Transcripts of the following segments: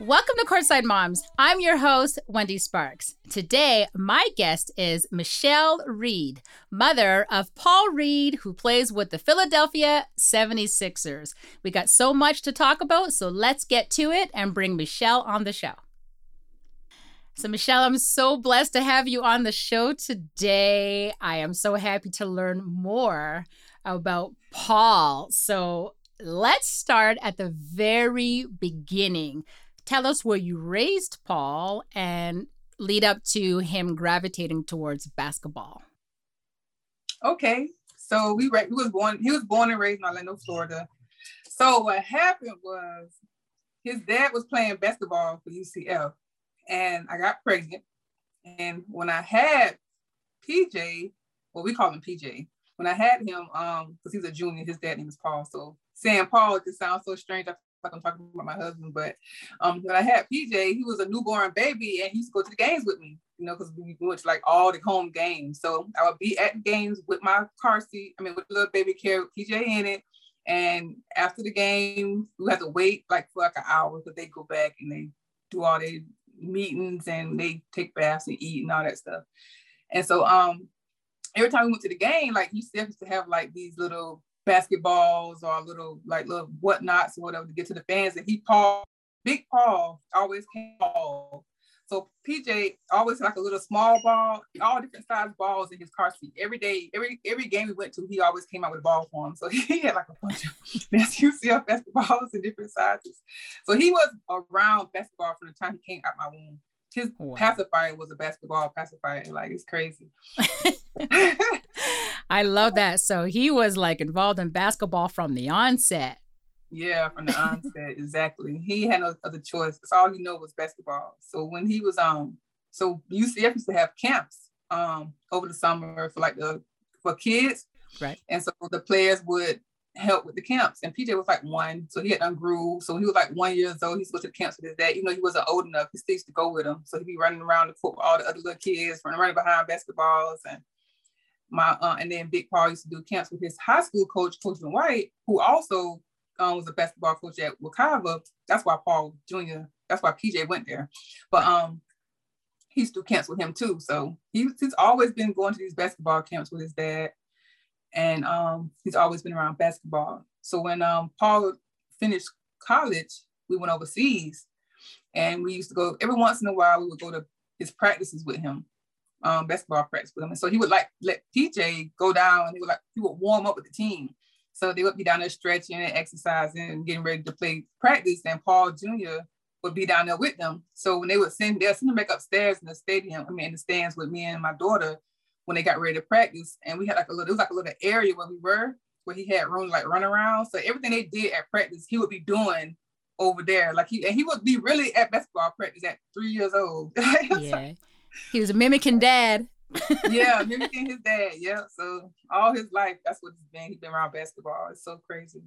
Welcome to Courtside Moms. I'm your host, Wendy Sparks. Today, my guest is Michelle Reed, mother of Paul Reed, who plays with the Philadelphia 76ers. We got so much to talk about, so let's get to it and bring Michelle on the show. So, Michelle, I'm so blessed to have you on the show today. I am so happy to learn more about Paul. So, let's start at the very beginning. Tell us where you raised Paul and lead up to him gravitating towards basketball. Okay, so we he was born he was born and raised in Orlando, Florida. So what happened was his dad was playing basketball for UCF, and I got pregnant. And when I had PJ, well, we call him PJ. When I had him, um, because he's a junior, his dad name is Paul. So saying Paul it just sounds so strange. I feel like I'm talking about my husband, but um, when I had PJ, he was a newborn baby, and he used to go to the games with me. You know, because we went to like all the home games. So I would be at games with my car seat. I mean, with the little baby with PJ in it. And after the game, we had to wait like for like an hour, but they go back and they do all their meetings and they take baths and eat and all that stuff. And so um every time we went to the game, like UCF used to have like these little basketballs or little like little whatnots or whatever to get to the fans. And he Paul, big Paul always came. So PJ always had like a little small ball, all different size balls in his car seat. Every day, every every game we went to, he always came out with a ball for him. So he had like a bunch of UCF basketballs in different sizes. So he was around basketball from the time he came out my womb. His Wow. pacifier was a basketball pacifier. And like it's crazy. I love that. So he was like involved in basketball from the onset. Yeah, from the onset, exactly. He had no other choice. That's all he knew was basketball. So when he was um, so UCF used to have camps um over the summer for like the for kids, Right. and so the players would help with the camps. And PJ was like one, so he had ungrew. So when he was like one years old. He's going to the camps with his dad, even though he wasn't old enough. He still used to go with him. So he'd be running around the court with all the other little kids, running, running behind basketballs and my uh, and then Big Paul used to do camps with his high school coach, Coach White, who also um, was a basketball coach at Wekiva. That's why Paul Jr. That's why PJ went there. But um, he to camps with him too. So he, he's always been going to these basketball camps with his dad, and um, he's always been around basketball. So when um, Paul finished college, we went overseas, and we used to go every once in a while. We would go to his practices with him um, basketball practice with him. And so he would like let PJ go down and he would like he would warm up with the team. So they would be down there stretching and exercising and getting ready to play practice. And Paul Jr. would be down there with them. So when they would send they'll send him back upstairs in the stadium, I mean in the stands with me and my daughter when they got ready to practice. And we had like a little, it was like a little area where we were, where he had room to like run around. So everything they did at practice, he would be doing over there. Like he and he would be really at basketball practice at three years old. Yeah. He was a mimicking dad. Yeah, mimicking his dad. Yeah. So all his life, that's what he's been. He's been around basketball. It's so crazy.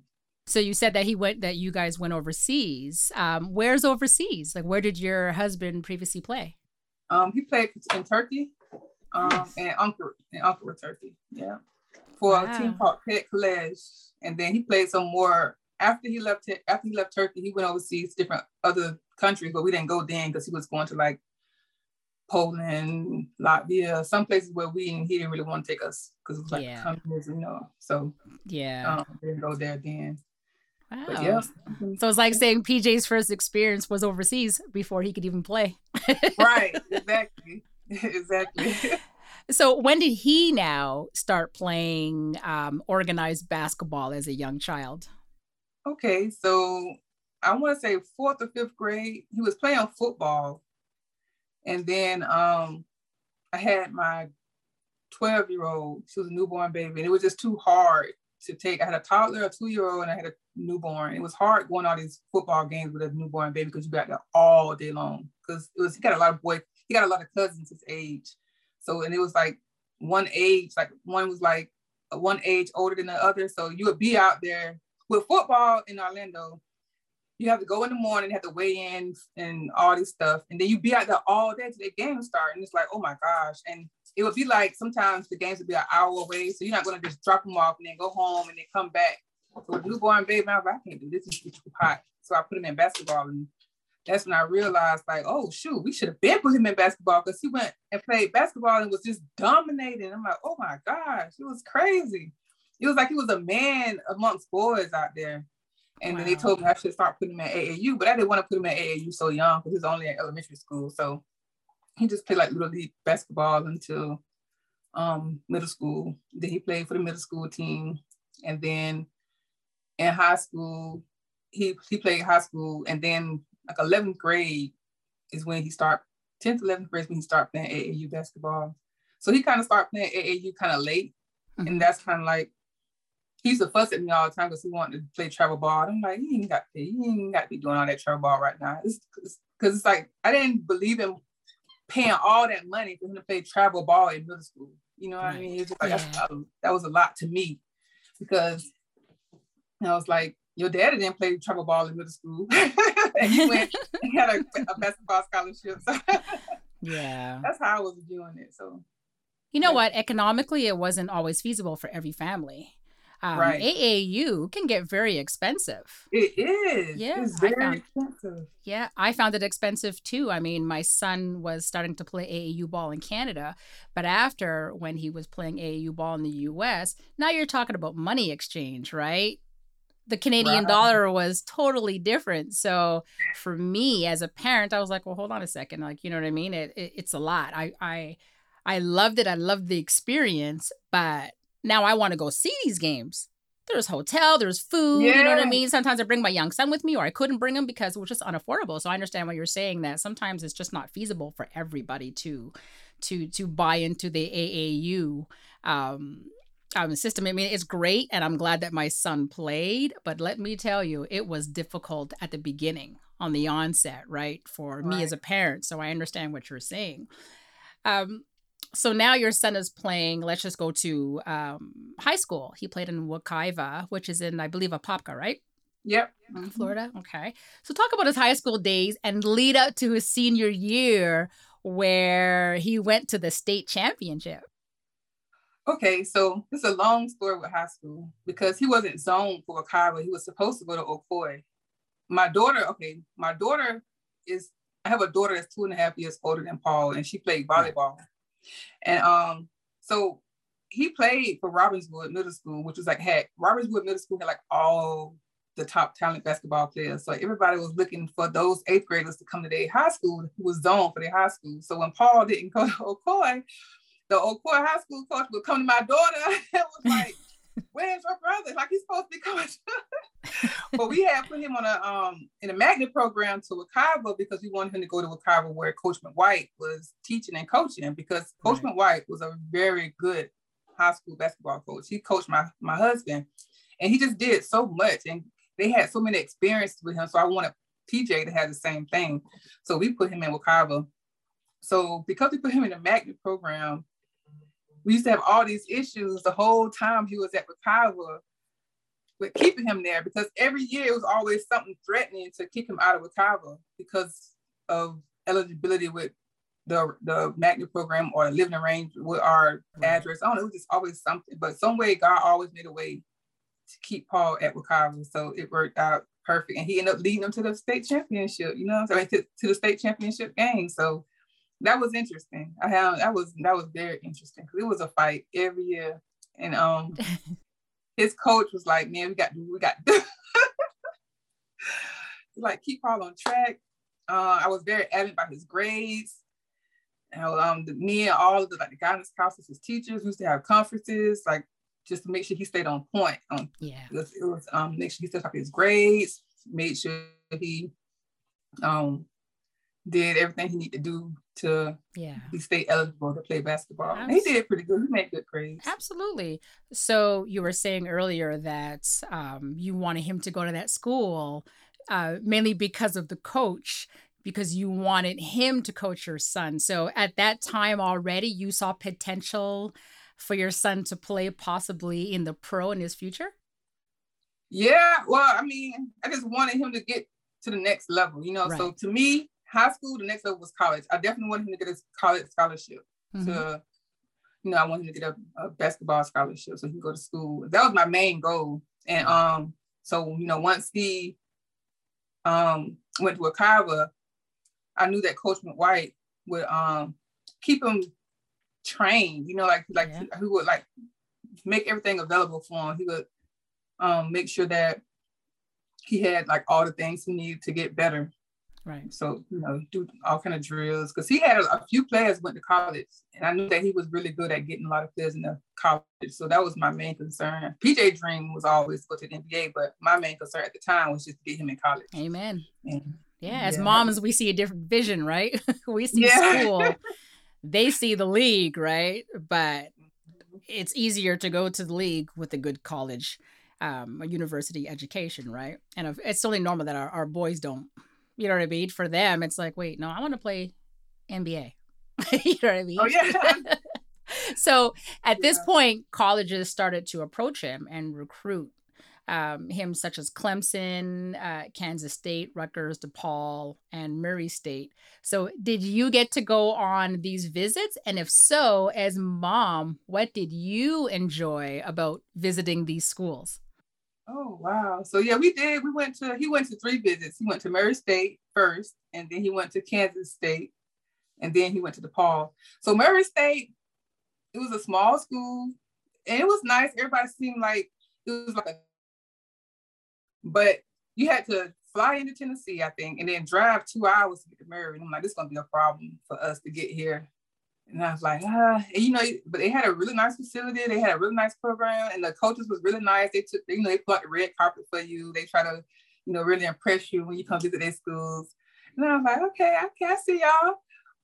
So you said that he went that you guys went overseas. Um, where's overseas? Like where did your husband previously play? Um, he played in Turkey, um, and Ankara, in Ankara, Turkey. Yeah, for Wow. a team called Pet College, and then he played some more after he left. After he left Turkey, he went overseas, to different other countries, but we didn't go then because he was going to like Poland, Latvia, some places where we he didn't really want to take us because it was like Yeah. countries, you know. So Yeah. um, didn't go there then. wow. But yeah, So it's like saying PJ's first experience was overseas before he could even play. right, exactly, exactly. So when did he now start playing um, organized basketball as a young child? Okay, so I want to say fourth or fifth grade, he was playing football, and then um, I had my twelve year old. She was a newborn baby, and it was just too hard to take. I had a toddler, a two year old, and I had a newborn. It was hard going all these football games with a newborn baby because you got there all day long. Because it was he got a lot of boy, he got a lot of cousins his age. So and it was like one age, like one was like one age older than the other. So you would be out there with football in Orlando. You have to go in the morning, have to weigh in and all this stuff. And then you be out there all day till the game start. And it's like, oh my gosh. And it would be like sometimes the games would be an hour away. So you're not gonna just drop them off and then go home and then come back. So newborn baby, I was like, I can't do this, is too hot. So I put him in basketball and that's when I realized like, oh shoot, we should have been put him in basketball because he went and played basketball and was just dominating. I'm like, oh my gosh, it was crazy. It was like he was a man amongst boys out there. And wow. then they told me I should start putting him at AAU, but I didn't want to put him at AAU so young because he's only at elementary school. So he just played like little league basketball until um, middle school. Then he played for the middle school team. And then in high school, he he played high school. And then like 11th grade is when he start 10th, 11th grade when he start playing AAU basketball. So he kind of started playing AAU kind of late. Mm-hmm. And that's kind of like he used to fuss at me all the time because he wanted to play travel ball. I'm like, he ain't got to, he ain't got to be doing all that travel ball right now. It's because it's like I didn't believe in paying all that money for him to play travel ball in middle school. You know what right. I mean? It's just like yeah. that was a lot to me because I was like, your daddy didn't play travel ball in middle school. and he went he had a, a basketball scholarship. So yeah. That's how I was doing it. So you know what? Economically it wasn't always feasible for every family um, right. AAU can get very expensive. It is. Yeah, it's very found, expensive. Yeah, I found it expensive too. I mean, my son was starting to play AAU ball in Canada, but after when he was playing AAU ball in the US, now you're talking about money exchange, right? The Canadian right. dollar was totally different. So for me as a parent, I was like, well, hold on a second. Like, you know what I mean? It, it it's a lot. I I I loved it. I loved the experience, but now I want to go see these games. There's hotel, there's food, yeah. you know what I mean? Sometimes I bring my young son with me or I couldn't bring him because it was just unaffordable. So I understand what you're saying that sometimes it's just not feasible for everybody to to to buy into the AAU um um, system. I mean, it's great, and I'm glad that my son played. But let me tell you, it was difficult at the beginning, on the onset, right, for right. me as a parent. So I understand what you're saying. Um, so now your son is playing. Let's just go to um, high school. He played in Wekiva, which is in, I believe, Apopka, right? Yep. Mm-hmm. Florida. Okay. So talk about his high school days and lead up to his senior year, where he went to the state championship. Okay, so it's a long story with high school because he wasn't zoned for Wekiva. He was supposed to go to Ocoee. My daughter, okay, my daughter is. I have a daughter that's two and a half years older than Paul, and she played volleyball. And um, so he played for Robbinswood Middle School, which was like had Robbinswood Middle School had like all the top talent basketball players. So everybody was looking for those eighth graders to come to their high school who was zoned for their high school. So when Paul didn't go to Ocoee, the Ocoee high school coach would come to my daughter and was like, where's your brother? Like he's supposed to be coming. but we had put him on a um in a magnet program to Wekiva because we wanted him to go to Wekiva where Coach McWhite was teaching and coaching because Coach right. McWhite was a very good high school basketball coach. He coached my my husband and he just did so much and they had so many experiences with him. So I wanted PJ to have the same thing. So we put him in Wekiva. So because we put him in a magnet program, we used to have all these issues the whole time he was at Wekiva with keeping him there because every year it was always something threatening to kick him out of Wekiva because of eligibility with the the magnet program or living arranged with our address. I don't know, it was just always something. But some way God always made a way to keep Paul at Wekiva. So it worked out perfect. And he ended up leading them to the state championship, you know, I mean, to, to the state championship game. So that was interesting. I had that was that was very interesting because it was a fight every year, and um, his coach was like, "Man, we got we got like keep Paul on track." Uh, I was very adamant about his grades. And, um, the, me and all of the like the guidance counselors, his teachers used to have conferences, like just to make sure he stayed on point. Um, yeah, it was, it was um, make sure he stayed up his grades, made sure he um did everything he needed to do to yeah state eligible to play basketball. And he did pretty good. He made good grades. Absolutely. So you were saying earlier that um, you wanted him to go to that school uh, mainly because of the coach, because you wanted him to coach your son. So at that time already, you saw potential for your son to play possibly in the pro in his future. Yeah. Well, I mean, I just wanted him to get to the next level, you know. So to me, high school, the next level was college. I definitely wanted him to get a college scholarship. Mhm. To, you know, I wanted him to get a, a basketball scholarship so he can go to school. That was my main goal. And um, so you know, once he um went to Wekiva, I knew that Coach McWhite would um keep him trained. You know, like like Yeah. he, he would like make everything available for him. He would um make sure that he had like all the things he needed to get better. Right. So you know, do all kind of drills because he had a, few players went to college, and I knew that he was really good at getting a lot of players in the college. So that was my main concern. PJ Dream was always go to the NBA, but my main concern at the time was just to get him in college. Amen. And Yeah, as Yeah. moms, we see a different vision, right? we see Yeah. school, they see the league, right? But it's easier to go to the league with a good college, um, a university education, right? And it's totally normal that our, our boys don't. You know what I mean? For them, it's like, wait, no, I want to play NBA. you know what I mean? Oh yeah, so at this Yeah. point, colleges started to approach him and recruit um, him, such as Clemson, uh, Kansas State, Rutgers, DePaul, and Murray State. So, did you get to go on these visits? And if so, as mom, what did you enjoy about visiting these schools? Oh wow. So yeah, we did. We went to he went to three visits. He went to Murray State first, and then he went to Kansas State, and then he went to DePaul. So Murray State, it was a small school, and it was nice. Everybody seemed like it was like a but you had to fly into Tennessee, I think, and then drive two hours to get to Murray. And I'm like, this is gonna be a problem for us to get here. And I was like, ah, and you know, but they had a really nice facility. They had a really nice program, and the coaches was really nice. They took, you know, they put the red carpet for you. They try to, you know, really impress you when you come visit their schools. And I was like, okay, okay, I see y'all.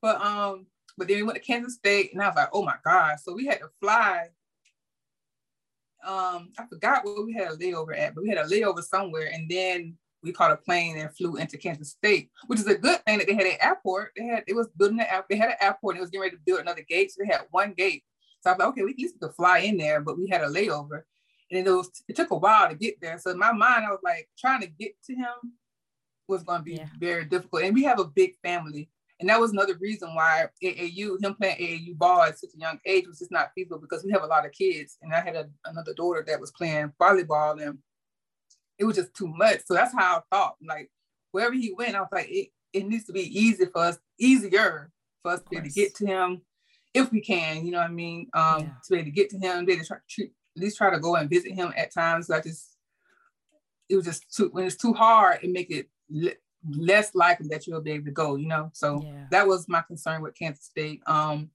But um, but then we went to Kansas State, and I was like, oh my god! So we had to fly. Um, I forgot where we had a layover at, but we had a layover somewhere, and then we caught a plane and flew into Kansas State, which is a good thing that they had an airport. They had it was building an airport. They had an airport and it was getting ready to build another gate. So they had one gate. So I was like, okay, we at least could fly in there, but we had a layover. And it was it took a while to get there. So in my mind, I was like trying to get to him was gonna be Yeah. very difficult. And we have a big family. And that was another reason why AAU, him playing AAU ball at such a young age was just not feasible because we have a lot of kids. And I had a, another daughter that was playing volleyball and it was just too much. So that's how I thought. Like wherever he went, I was like, it, it needs to be easy for us, easier for us to be able to get to him if we can, you know what I mean? Um, Yeah. to be able to get to him, be able to try, treat, at least try to go and visit him at times. So I just, it was just too, when it's too hard, it make it le- less likely that you'll be able to go, you know? So Yeah. that was my concern with Kansas State. Um,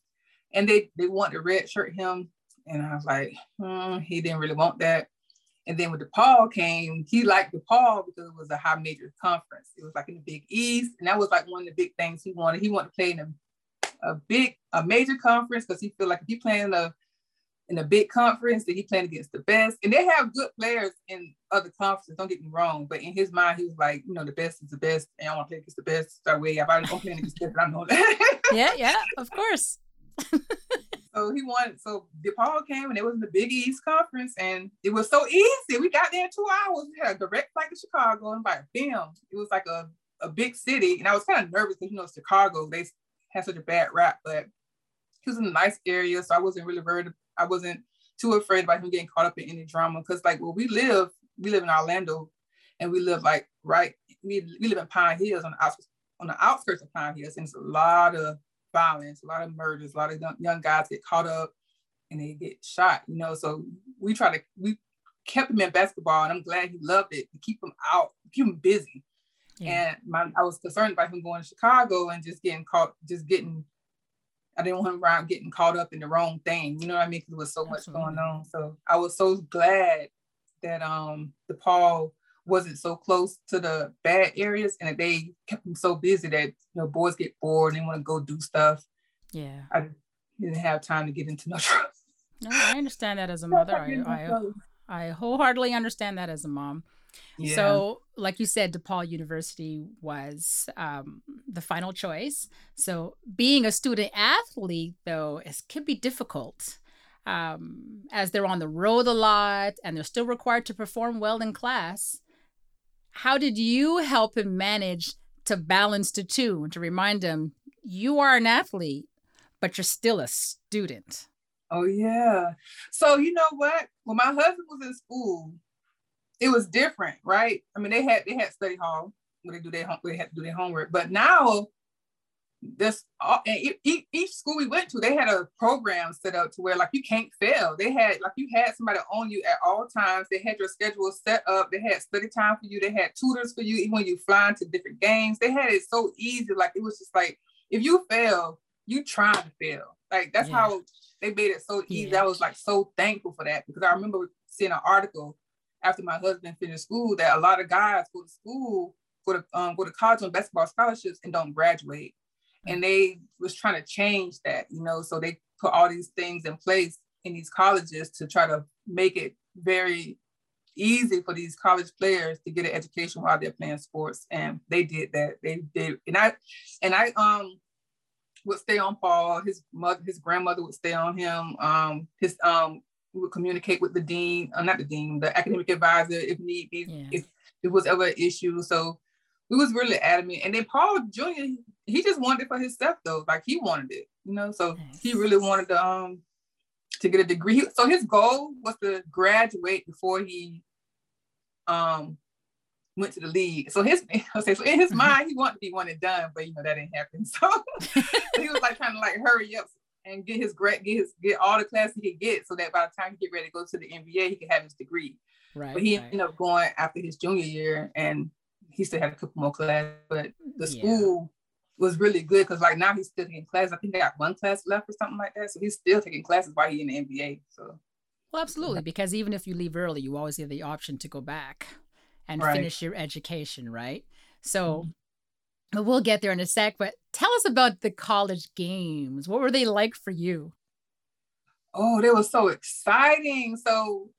and they, they want to red shirt him. And I was like, hmm, he didn't really want that. And then when DePaul came, he liked DePaul because it was a high major conference. It was like in the Big East, and that was like one of the big things he wanted. He wanted to play in a, a big, a major conference because he feel like if he playing in a in a big conference, that he playing against the best. And they have good players in other conferences. Don't get me wrong, but in his mind, he was like, you know, the best is the best, and I want to play against the best. So way, if I don't play against the best, I know that. Yeah, yeah, of course. So he wanted, so DePaul came and it was in the Big East Conference and it was so easy. We got there in two hours. We had a direct flight to Chicago and like, bam, it was like a, a big city. And I was kind of nervous because, you know, Chicago, they had such a bad rap, but he was in a nice area. So I wasn't really worried. I wasn't too afraid about him getting caught up in any drama. Cause like where we live, we live in Orlando and we live like right, we, we live in Pine Hills on the outskirts, on the outskirts of Pine Hills. And it's a lot of violence, a lot of murders, a lot of young, guys get caught up and they get shot, you know. So we try to we kept him in basketball and I'm glad he loved it to keep him out, keep him busy. Yeah. And my I was concerned about him going to Chicago and just getting caught, just getting I didn't want him around getting caught up in the wrong thing. You know what I mean? Because there was so much going on. So I was so glad that um DePaul wasn't so close to the bad areas and that they kept them so busy that you know boys get bored and they want to go do stuff. yeah. I didn't have time to get into no trouble. No, I understand that as a mother. I, I, I wholeheartedly understand that as a mom. Yeah. So, like you said, DePaul University was um, the final choice. So, being a student athlete, though, is, can be difficult um, as they're on the road a lot and they're still required to perform well in class. How did you help him manage to balance the two and to remind him you are an athlete, but you're still a student? Oh yeah. So you know what? When my husband was in school, it was different, right? I mean, they had they had study hall where they do their home, they had to do their homework. But now, this all, and each, each school we went to, they had a program set up to where like you can't fail. They had like you had somebody on you at all times. They had your schedule set up. They had study time for you. They had tutors for you even when you fly into different games. They had it so easy. Like it was just like if you fail, you trying to fail. Like that's yeah. how they made it so easy. Yeah. I was like so thankful for that because I remember seeing an article after my husband finished school that a lot of guys go to school, go to um, go to college on basketball scholarships and don't graduate. And they was trying to change that, you know, so they put all these things in place in these colleges to try to make it very easy for these college players to get an education while they're playing sports. And they did that. They did. And I and I um would stay on Paul. His mother, his grandmother would stay on him. Um, his um, would communicate with the dean, uh, not the dean, the academic advisor if need be, yeah. if it was ever an issue. So we was really adamant. And then Paul Jr. He just wanted it for himself though, like he wanted it, you know. So nice. he really wanted to um to get a degree. So his goal was to graduate before he um went to the league. So his okay, so in his mm-hmm. mind, he wanted to be one and done, but you know that didn't happen. So he was like trying to like hurry up and get his grad, get his get all the class he could get, so that by the time he get ready to go to the NBA, he could have his degree. Right. But he right. ended up going after his junior year, and he still had a couple more classes. But the school yeah. Was really good because like now he's still taking classes. I think they got one class left or something like that. So he's still taking classes while he's in the NBA. So. Well, absolutely, because even if you leave early, you always have the option to go back and right. finish your education, right? So mm-hmm. we'll get there in a sec, but tell us about the college games. What were they like for you? Oh, they were so exciting. So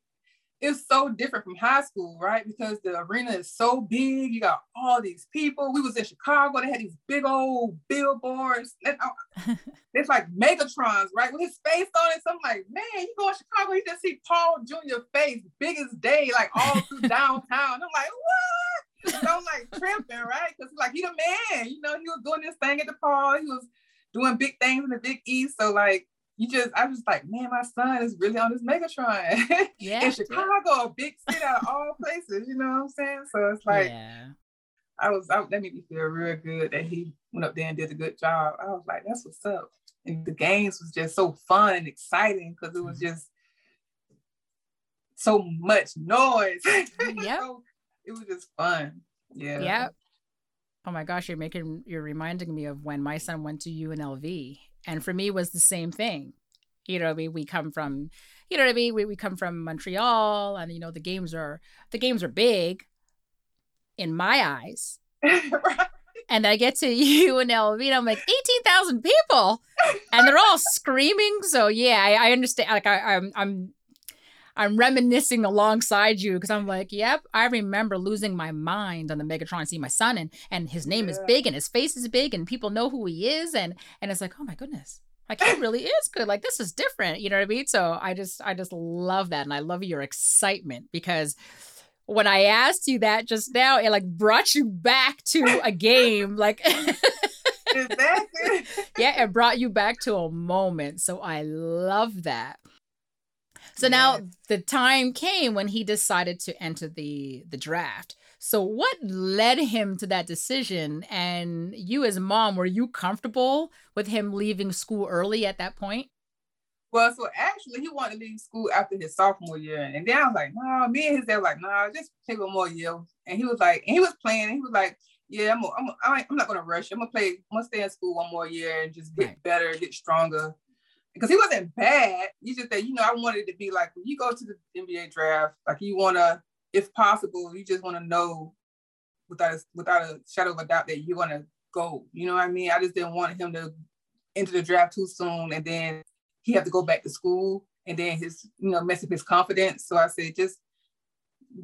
it's so different from high school, right? Because the arena is so big. You got all these people. We was in Chicago. They had these big old billboards. Uh, it's like Megatrons, right? With his face on it. So I'm like, man, you go to Chicago, you just see Paul Jr. face, biggest day, like all through downtown. I'm like, what? So I'm like tripping, right? Because like he the man, you know, he was doing this thing at DePaul. He was doing big things in the Big East. So like you just I was like, man, my son is really on this Megatron. Yeah. in Chicago, a big city out of all places, you know what I'm saying? So it's like yeah. I was I, that made me feel real good that he went up there and did a good job. I was like, that's what's up. And the games was just so fun and exciting because it was mm-hmm. just so much noise. Yeah. so it was just fun. Yeah. Yep. Oh my gosh, you're making you're reminding me of when my son went to UNLV and for me was the same thing. You know what I mean? We come from, you know what I mean? We, we come from Montreal and, you know, the games are, the games are big in my eyes. right. And I get to you and I'm like, 18,000 people and they're all screaming. So yeah, I, I understand. Like I, I'm, I'm, I'm reminiscing alongside you because I'm like, yep, I remember losing my mind on the Megatron, see my son, and and his name yeah. is big and his face is big and people know who he is, and and it's like, oh my goodness, like he really is good. Like this is different, you know what I mean? So I just I just love that, and I love your excitement because when I asked you that just now, it like brought you back to a game, like. exactly. yeah, it brought you back to a moment. So I love that. So now the time came when he decided to enter the the draft. So what led him to that decision? And you as mom, were you comfortable with him leaving school early at that point? Well, so actually, he wanted to leave school after his sophomore year, and then I was like, "No." Me and his dad were like, "No, nah, just take one more year." And he was like, and he was playing. he was like, "Yeah, I'm, I'm, I'm not gonna rush. I'm gonna play. I'm gonna stay in school one more year and just get better, get stronger." Because he wasn't bad. You just that you know I wanted to be like when you go to the NBA draft, like you want to, if possible, you just want to know without a, without a shadow of a doubt that you're gonna go. You know what I mean? I just didn't want him to enter the draft too soon, and then he had to go back to school, and then his you know mess up his confidence. So I said, just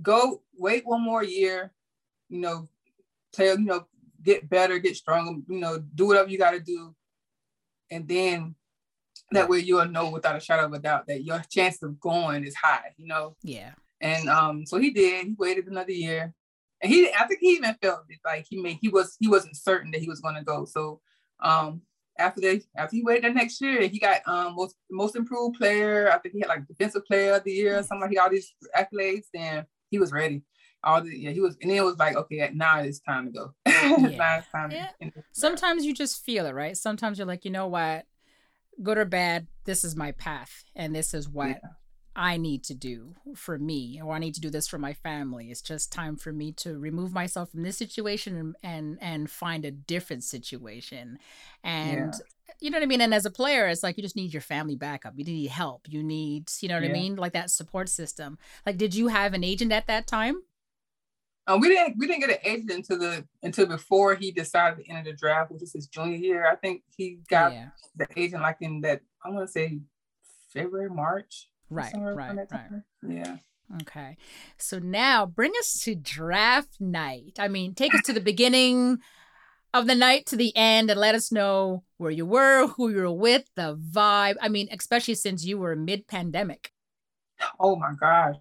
go, wait one more year, you know, play, you know, get better, get stronger, you know, do whatever you got to do, and then that way you'll know without a shadow of a doubt that your chance of going is high, you know? Yeah. And um, so he did, he waited another year. and he I think he even felt it, like he made he was he wasn't certain that he was going to go. So um after they after he waited the next year, he got um most most improved player. I think he had like defensive player of the year, something like he all these accolades, and he was ready. All the yeah, he was, and then it was like, okay, now it's time to go. yeah. time yeah. To, Sometimes you just feel it, right? Sometimes you're like, you know what, good or bad, this is my path, and this is what yeah. I need to do for me, or I need to do this for my family. It's just time for me to remove myself from this situation and and, and find a different situation. And yeah. you know what I mean? And as a player, it's like you just need your family backup. You need help. You need, you know what yeah. I mean? Like that support system. Like, did you have an agent at that time? Um, we didn't we didn't get an agent until the until before he decided to enter the draft, which is his junior year. I think he got yeah. the agent like in that I want to say February, March. Right, right, right. Yeah. Okay. So now bring us to draft night. I mean, take us to the beginning of the night to the end and let us know where you were, who you were with, the vibe. I mean, especially since you were mid pandemic. Oh my gosh.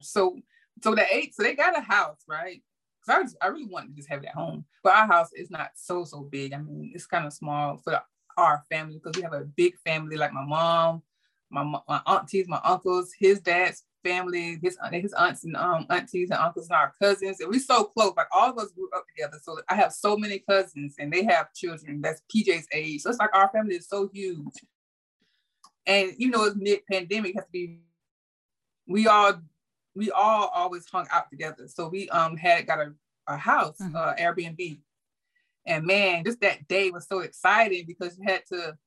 So so the eight, so they got a house, right? Because I, just, I really wanted to just have it at home. But our house is not so so big. I mean, it's kind of small for our family because we have a big family like my mom, my, my aunties, my uncles, his dad's family, his his aunts and um, aunties and uncles and our cousins, and we're so close. Like all of us grew up together. So I have so many cousins, and they have children that's PJ's age. So it's like our family is so huge. And you know, it's mid pandemic, has to be. We all we all always hung out together. So we um had got a, a house, mm-hmm. uh, Airbnb, and man, just that day was so exciting because you had to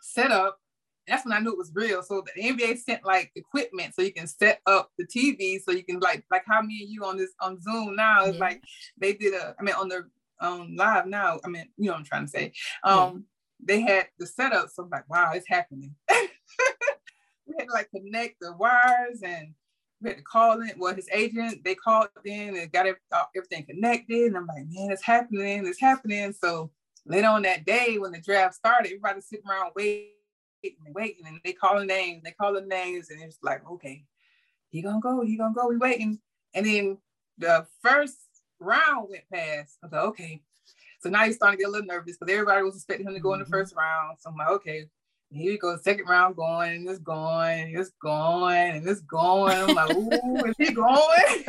set up that's when I knew it was real. So the NBA sent like equipment so you can set up the TV so you can like like how me and you on this on Zoom now. It's yeah. like they did a I mean on the um live now. I mean, you know what I'm trying to say. Um yeah. they had the setup, so I'm like, wow, it's happening. we had to like connect the wires and we had to call in. Well, his agent, they called in and got uh, everything connected. And I'm like, man, it's happening, it's happening. So later on that day when the draft started, everybody sitting around waiting and waiting, and they calling names, they calling names, and it's like, okay, he gonna go, he gonna go, we waiting. And then the first round went past. I was like, okay. So now he's starting to get a little nervous because everybody was expecting him to go in the mm-hmm. first round. So I'm like, okay, here we go, second round going, and it's going, and it's going, and it's going. I'm like, ooh, is he going?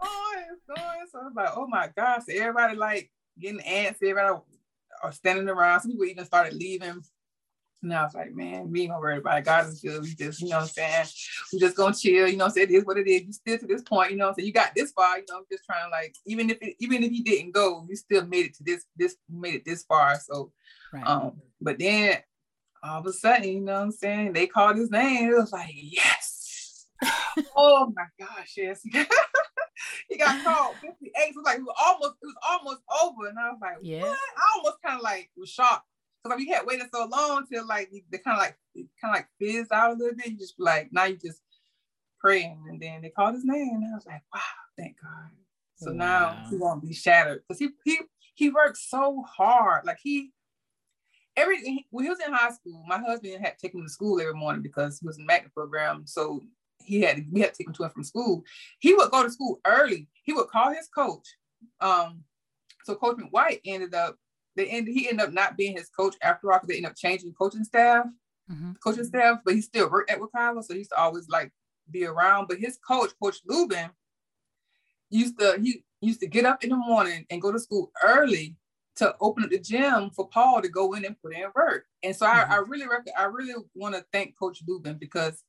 going, it's going. So I'm like, oh my gosh. So everybody like getting antsy, everybody or standing around. Some people even started leaving. And I was like, man, we ain't gonna worry about it. God is good. We just, you know what I'm saying? We just gonna chill, you know what I'm saying? It is what it is. You still to this point, you know what I'm saying? You got this far, you know, I'm just trying to like, even if it, even if you didn't go, you still made it to this, this made it this far. So right. um, but then all of a sudden, you know what I'm saying? They called his name. It was like, yes. oh my gosh, yes. he got called 58. So it was like it was almost it was almost over. And I was like, yeah. What? I almost kind of like was shocked. Because like we had waited so long till like they kind of like kind of like fizz out a little bit. You just like now you just praying. And then they called his name. And I was like, wow, thank God. So wow. now he won't be shattered. Because he he he worked so hard. Like he every when he was in high school, my husband had to take him to school every morning because he was in the magnet program. So he had we had to take him to and from school. He would go to school early. He would call his coach. Um, so Coach White ended up they ended he ended up not being his coach after all because they ended up changing coaching staff, mm-hmm. coaching staff, but he still worked at Wekiva, so he used to always like be around. But his coach, Coach Lubin, used to he used to get up in the morning and go to school early to open up the gym for Paul to go in and put in work. And so mm-hmm. I, I really I really want to thank Coach Lubin because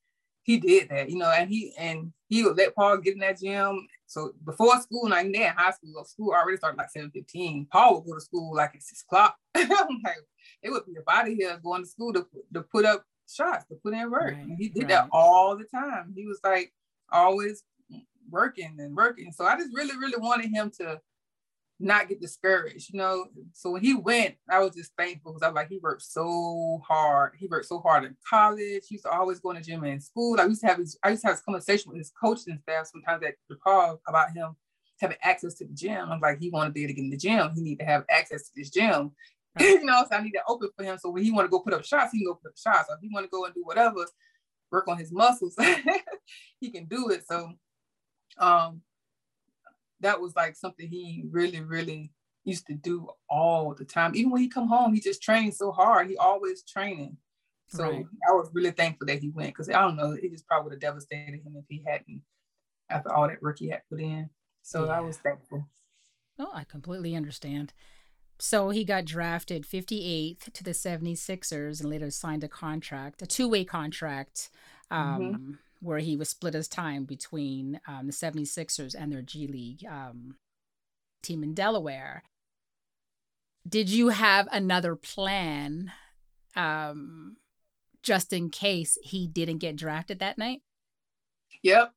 he did that, you know, and he and he would let Paul get in that gym. So before school, like they in high school, school already started like 7 15. Paul would go to school like at six o'clock. I'm like, it would be a body here going to school to, to put up shots, to put in work. Right, and he did right. that all the time. He was like always working and working. So I just really, really wanted him to not get discouraged, you know. So when he went, I was just thankful because I was like, he worked so hard. He worked so hard in college. He used to always go to gym and in school. I used to have his, I used to have this conversation with his coaching staff sometimes at the call about him having access to the gym. I'm like, he want to be able to get in the gym. He need to have access to this gym. you know, so I need to open for him. So when he want to go put up shots, he can go put up shots. So if he want to go and do whatever, work on his muscles, he can do it. So um, that was like something he really, really used to do all the time. Even when he come home, he just trained so hard. He always training. So Right. I was really thankful that he went because I don't know, it just probably would have devastated him if he hadn't after all that work he had put in. So I was thankful. Oh, I completely understand. So he got drafted 58th to the 76ers and later signed a contract, a two way contract, um, where he was split his time between um, the 76ers and their G League um, team in Delaware. Did you have another plan um, just in case he didn't get drafted that night? Yep.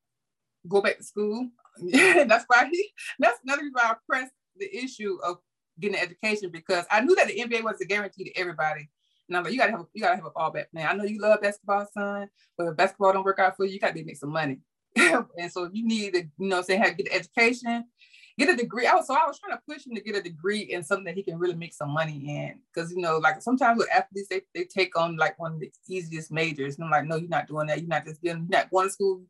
Go back to school. that's why he that's another reason why I pressed the issue of getting an education because I knew that the NBA was a guarantee to everybody. And I'm like, you gotta have a, you gotta have a fallback plan. I know you love basketball, son, but if basketball don't work out for you, you gotta make some money. and so you need to, you know, say to get an education, get a degree. I was so I was trying to push him to get a degree in something that he can really make some money in. Cause you know, like sometimes with athletes, they, they take on like one of the easiest majors. And I'm like, no, you're not doing that. You're not just getting you're not going to school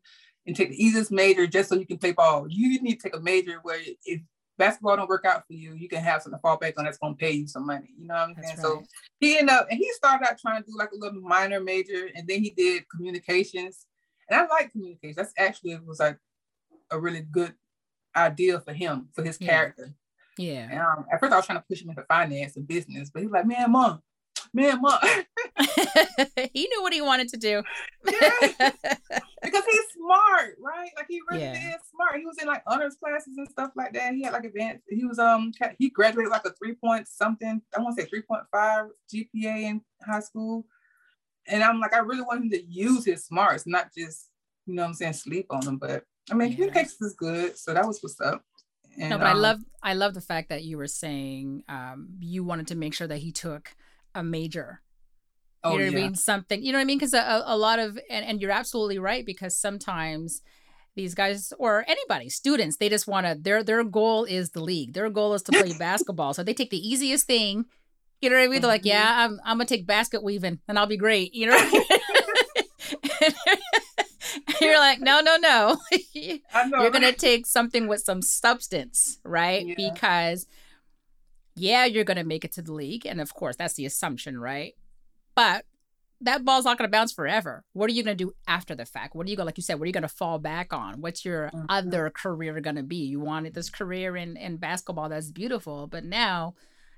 and take the easiest major just so you can play ball. You need to take a major where if basketball don't work out for you, you can have something to fall back on that's gonna pay you some money. You know what I'm saying? That's So he ended up and he started out trying to do like a little minor major and then he did communications. And I like communications. That's actually was like a really good idea for him, for his character. Yeah. And, um, at first I was trying to push him into finance and business, but he was like, man, mom, man, mom. he knew what he wanted to do. Yeah. because he's smart, right? Like he really Yeah. is smart. He was in like honors classes and stuff like that. He had like advanced. He was um he graduated like a three point something. I want to say three point five GPA in high school. And I'm like, I really want him to use his smarts, not just you know what I'm saying sleep on them. But I mean, Yeah. communications is good, so that was what's up. And, no, but I um, love I love the fact that you were saying um, you wanted to make sure that he took a major. You Oh know yeah, what I mean? Something. You know what I mean? Because a, a lot of and, and you're absolutely right because sometimes these guys or anybody students they just want to their their goal is the league their goal is to play basketball so they take the easiest thing you know what i mean they're like Mhm. yeah i'm, I'm gonna take basket weaving and i'll be great you know what I mean? you're like no no no you're gonna take something with some substance, right? Yeah. Because yeah, you're gonna make it to the league, and of course that's the assumption, right? But that ball's not gonna bounce forever. What are you gonna do after the fact? What are you gonna, like you said, what are you gonna fall back on? What's your Mhm. other career gonna be? You wanted this career in in basketball that's beautiful, but now,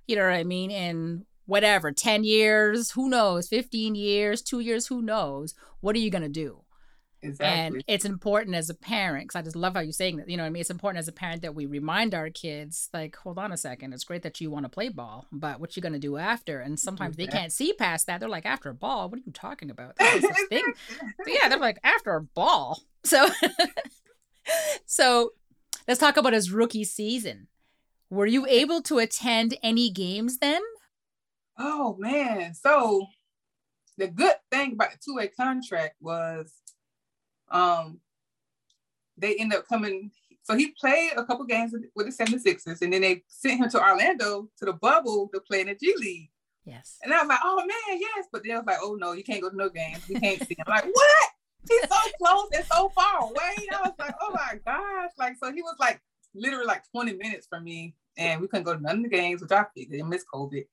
you know what I mean? In whatever, ten years, who knows? Fifteen years, two years, who knows? What are you gonna do? Exactly. And it's important as a parent, because I just love how you're saying that. You know what I mean? It's important as a parent that we remind our kids, like, hold on a second. It's great that you want to play ball, but what you going to do after? And sometimes they can't see past that. They're like, after a ball, what are you talking about? Thing. So, yeah, they're like, after a ball. So, so let's talk about his rookie season. Were you able to attend any games then? Oh man. So the good thing about the two-way contract was um they end up coming. So he played a couple games with, the 76ers and then they sent him to Orlando to the bubble to play in the G League. Yes. And I was like, oh man, yes. But then I was like, oh no, you can't go to no games. You can't see him. I'm like, what? He's so close and so far away. I was like, oh my gosh. Like, so he was like literally like 20 minutes from me. And we couldn't go to none of the games, which I figured they missed COVID.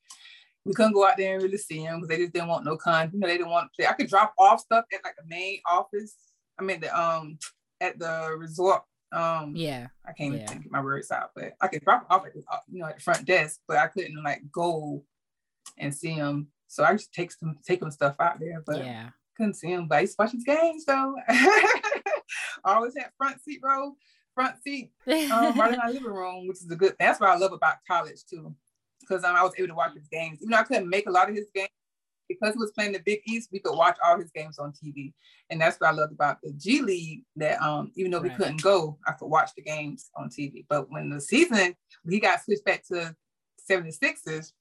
We couldn't go out there and really see him because they just didn't want no con, you know, they didn't want to play. I could drop off stuff at like the main office. I mean the um at the resort. Um Yeah. I can't Yeah. even get my words out, but I could drop off at the, you know at the front desk, but I couldn't like go and see him. So I just take some take him stuff out there, but Yeah. couldn't see him. But I used to watch his games so I always had front seat row, front seat um, right in my living room, which is a good. That's what I love about college too, because um, I was able to watch his games. Even though I couldn't make a lot of his games because he was playing the Big East, we could watch all his games on TV, and that's what I loved about the G League. That um, even though we Right. couldn't go, I could watch the games on TV. But when the season he got switched back to 76ers,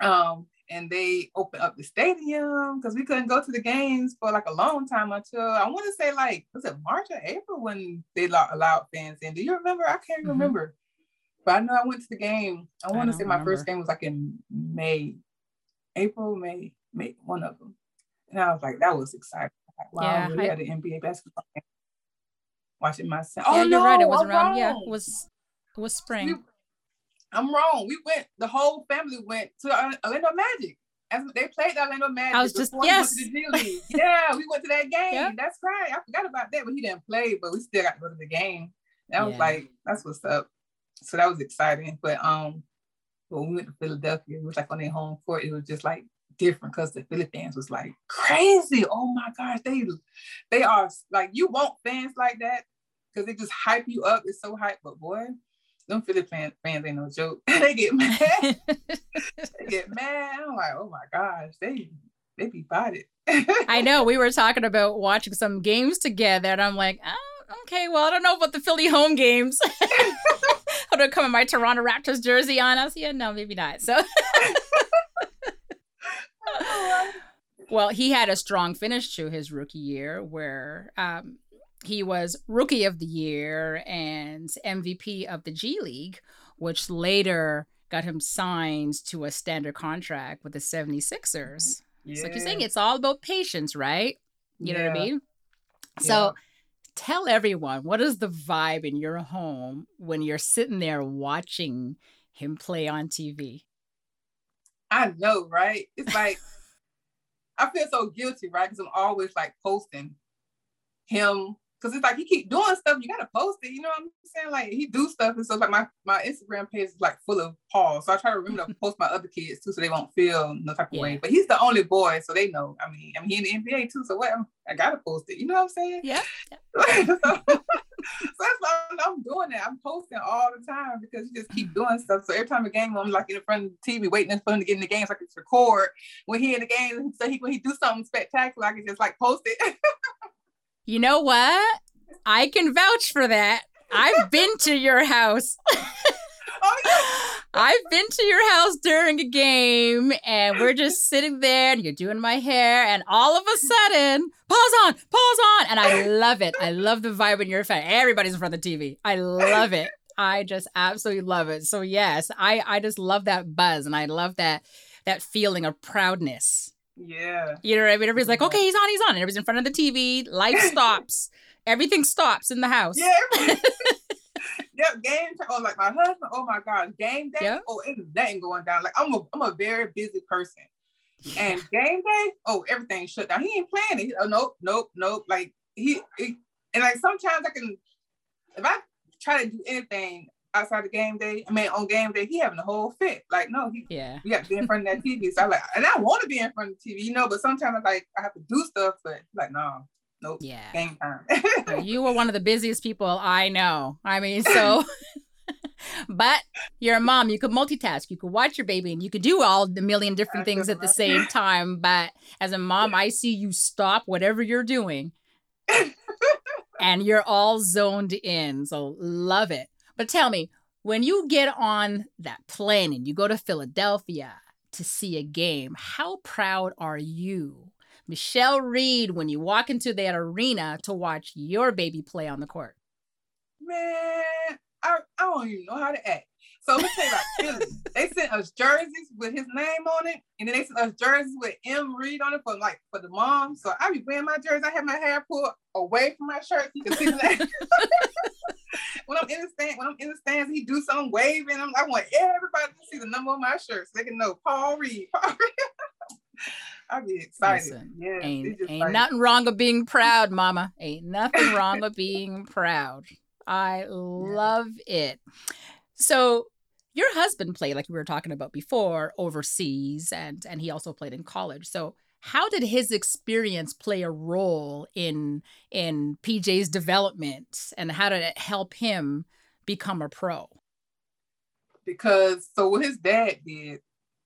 um, and they opened up the stadium because we couldn't go to the games for like a long time until I want to say like was it March or April when they allowed fans in. Do you remember? I can't Mhm. remember, but I know I went to the game. I I want to say my first game was like in May, April, May, May, one of them, and I was like that was exciting. Like, wow, Yeah, we really I- had an NBA basketball game. watching my son. yeah, oh you're no, right. It was I'm around. Yeah, it was it was spring. We- I'm wrong. We went. The whole family went to Orlando Magic. As they played the Orlando Magic. I was just- yes. the yeah, we went to that game. That's right. I forgot about that, but he didn't play. But we still got to go to the game. That was Yeah. like that's what's up. So that was exciting. But um, when we went to Philadelphia, it was like on their home court. It was just like different because the Philly fans was like crazy. Oh my gosh, they they are like you want fans like that because they just hype you up. It's so hype, but boy, them Philly fan, fans ain't no joke. they get mad. they get mad. I'm like, oh my gosh, they they be it. I know we were talking about watching some games together, and I'm like, oh, okay, well, I don't know about the Philly home games. I'm gonna come in my Toronto Raptors jersey on us. Yeah, no, maybe not. So, well, he had a strong finish to his rookie year, where um, he was rookie of the year and MVP of the G League, which later got him signed to a standard contract with the 76ers. It's like you're saying, it's all about patience, right? You know what I Yeah. mean? So tell everyone what is the vibe in your home when you're sitting there watching him play on TV? I know, right? It's like I feel so guilty, right? Because I'm always like posting him because it's like he keep doing stuff. You gotta post it. You know what I'm saying? Like he do stuff, and so like my my Instagram page is like full of Paul. So I try to remember to post my other kids too, so they won't feel no type of Yeah. way. But he's the only boy, so they know. I mean, I mean he in the NBA too, so what? I gotta post it. You know what I'm saying? Yeah. so, so that's why I'm, doing that. I'm posting all the time because you just keep doing stuff. So every time a game, I'm like in front of the TV waiting for him to get in the game so I can record when he in the game. So he when he do something spectacular, I can just like post it. You know what? I can vouch for that. I've been to your house. I've been to your house during a game and we're just sitting there and you're doing my hair and all of a sudden, pause on, pause on. And I love it. I love the vibe in your face. Everybody's in front of the TV. I love it. I just absolutely love it. So yes, I, I just love that buzz and I love that that feeling of proudness. Yeah. You know what I mean? Everybody's like, okay, he's on, he's on. And everybody's in front of the TV. Life stops. Everything stops in the house. Yeah. yep. Game time. Oh, like my husband. Oh my God. Game day. Yeah. Oh, it's nothing going down. Like I'm a I'm a very busy person. And game day, oh, everything shut down. He ain't playing it. He- Oh, nope, nope, nope. Like he, he- and like sometimes I can, if I try to do anything outside the game day, I mean on game day, he having a whole fit. Like no, he, Yeah. we got to be in front of that TV. So I like, and I want to be in front of the TV, you know. But sometimes I like I have to do stuff, but like no, nope, Yeah. You were one of the busiest people I know. I mean, so, but you're a mom. You could multitask. You could watch your baby and you could do all the million different things at the same time. But as a mom, I see you stop whatever you're doing and you're all zoned in. So love it. But tell me, when you get on that plane and you go to Philadelphia to see a game, how proud are you? Michelle Reed, when you walk into that arena to watch your baby play on the court. Man, I, I don't even know how to act. So let's say like Philly, they sent us jerseys with his name on it, and then they sent us jerseys with M Reed on it for like for the mom. So I be wearing my jersey. I have my hair pulled away from my shirt. You can see that. when I'm in the stand, when I'm in the stands, he do something waving. I'm, I want everybody to see the number on my shirt so they can know Paul Reed. Paul Reed. I be excited. Listen, yeah, Ain't, ain't like- nothing wrong with being proud, mama. Ain't nothing wrong with being proud. I love it. So your husband played, like we were talking about before, overseas and and he also played in college. So how did his experience play a role in in PJ's development and how did it help him become a pro? because so what his dad did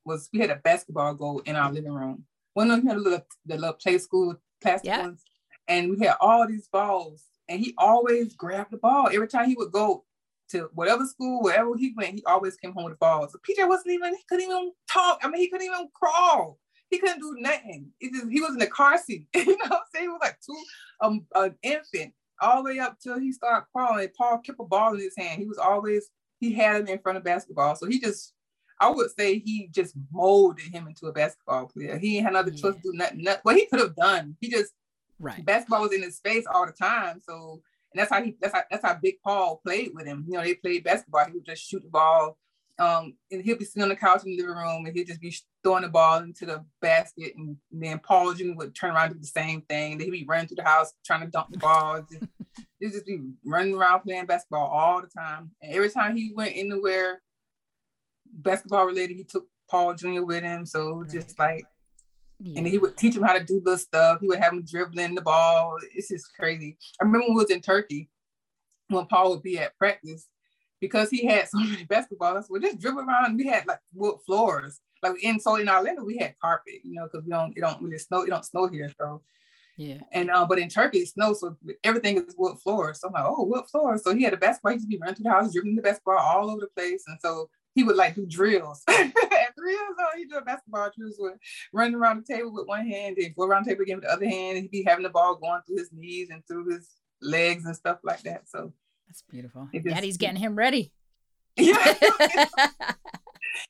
was we had a basketball goal in our living room. One of them had a little the little play school plastic Yeah. ones, and we had all these balls. And he always grabbed the ball every time he would go to whatever school, wherever he went. He always came home with the ball. So PJ wasn't even he couldn't even talk. I mean, he couldn't even crawl. He couldn't do nothing. It just he was in the car seat. you know what I'm saying? He was like two um an infant all the way up till he started crawling. Paul kept a ball in his hand. He was always he had him in front of basketball. So he just, I would say he just molded him into a basketball player. He ain't had another choice to do nothing. nothing. What he could have done, he just Right. basketball was in his face all the time. So and that's how he that's how that's how Big Paul played with him. You know, they played basketball. He would just shoot the ball, um, and he'd be sitting on the couch in the living room, and he'd just be throwing the ball into the basket, and, then Paul Jr. would turn around and do the same thing. Then he'd be running through the house trying to dunk the ball. Just, he'd just be running around playing basketball all the time, and every time he went anywhere basketball related, he took Paul Jr. with him. So just like yeah. And he would teach him how to do the stuff. He would have him dribbling the ball. It's just crazy. I remember when we was in Turkey, when Paul would be at practice, because he had so many basketballs, we just dribble around. We had like wood floors. Like in so in Orlando, we had carpet, you know, because we don't it don't really snow, it don't snow here. So yeah. And uh, but in Turkey it snows, so everything is wood floors. So I'm like, oh, wood floors. So he had a basketball, he used to be running through the house, dribbling the basketball all over the place. And so he would like do drills. At three years old, he do a basketball drills with running around the table with one hand, and go around the table again with the other hand, and he'd be having the ball going through his knees and through his legs and stuff like that. So that's beautiful. Just, Daddy's getting him ready. Yeah.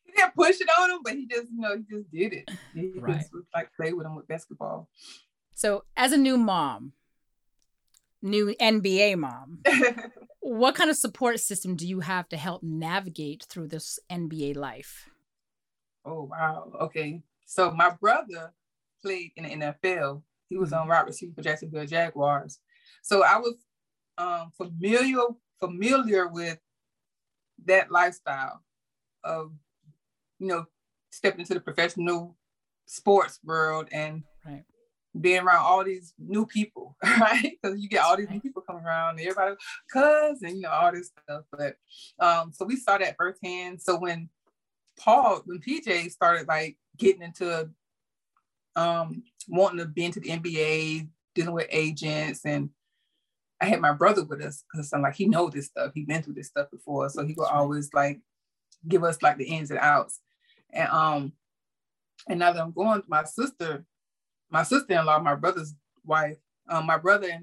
he didn't push it on him, but he just, you know, he just did it. He right. just like play with him with basketball. So as a new mom, new NBA mom, what kind of support system do you have to help navigate through this NBA life? Oh wow. Okay. So my brother played in the NFL. He was on wide receiver for Jacksonville Jaguars. So I was um, familiar familiar with that lifestyle of you know stepping into the professional sports world and being around all these new people, right? Because you get all these new people coming around, and everybody, cuz, and you know, all this stuff. But um, so we saw that firsthand. So when Paul, when PJ started like getting into um wanting to be into the NBA, dealing with agents, and I had my brother with us because I'm like, he know this stuff, he been through this stuff before. So he would always like give us like the ins and outs. And um, and now that I'm going, to my sister my sister-in-law, my brother's wife, um, my brother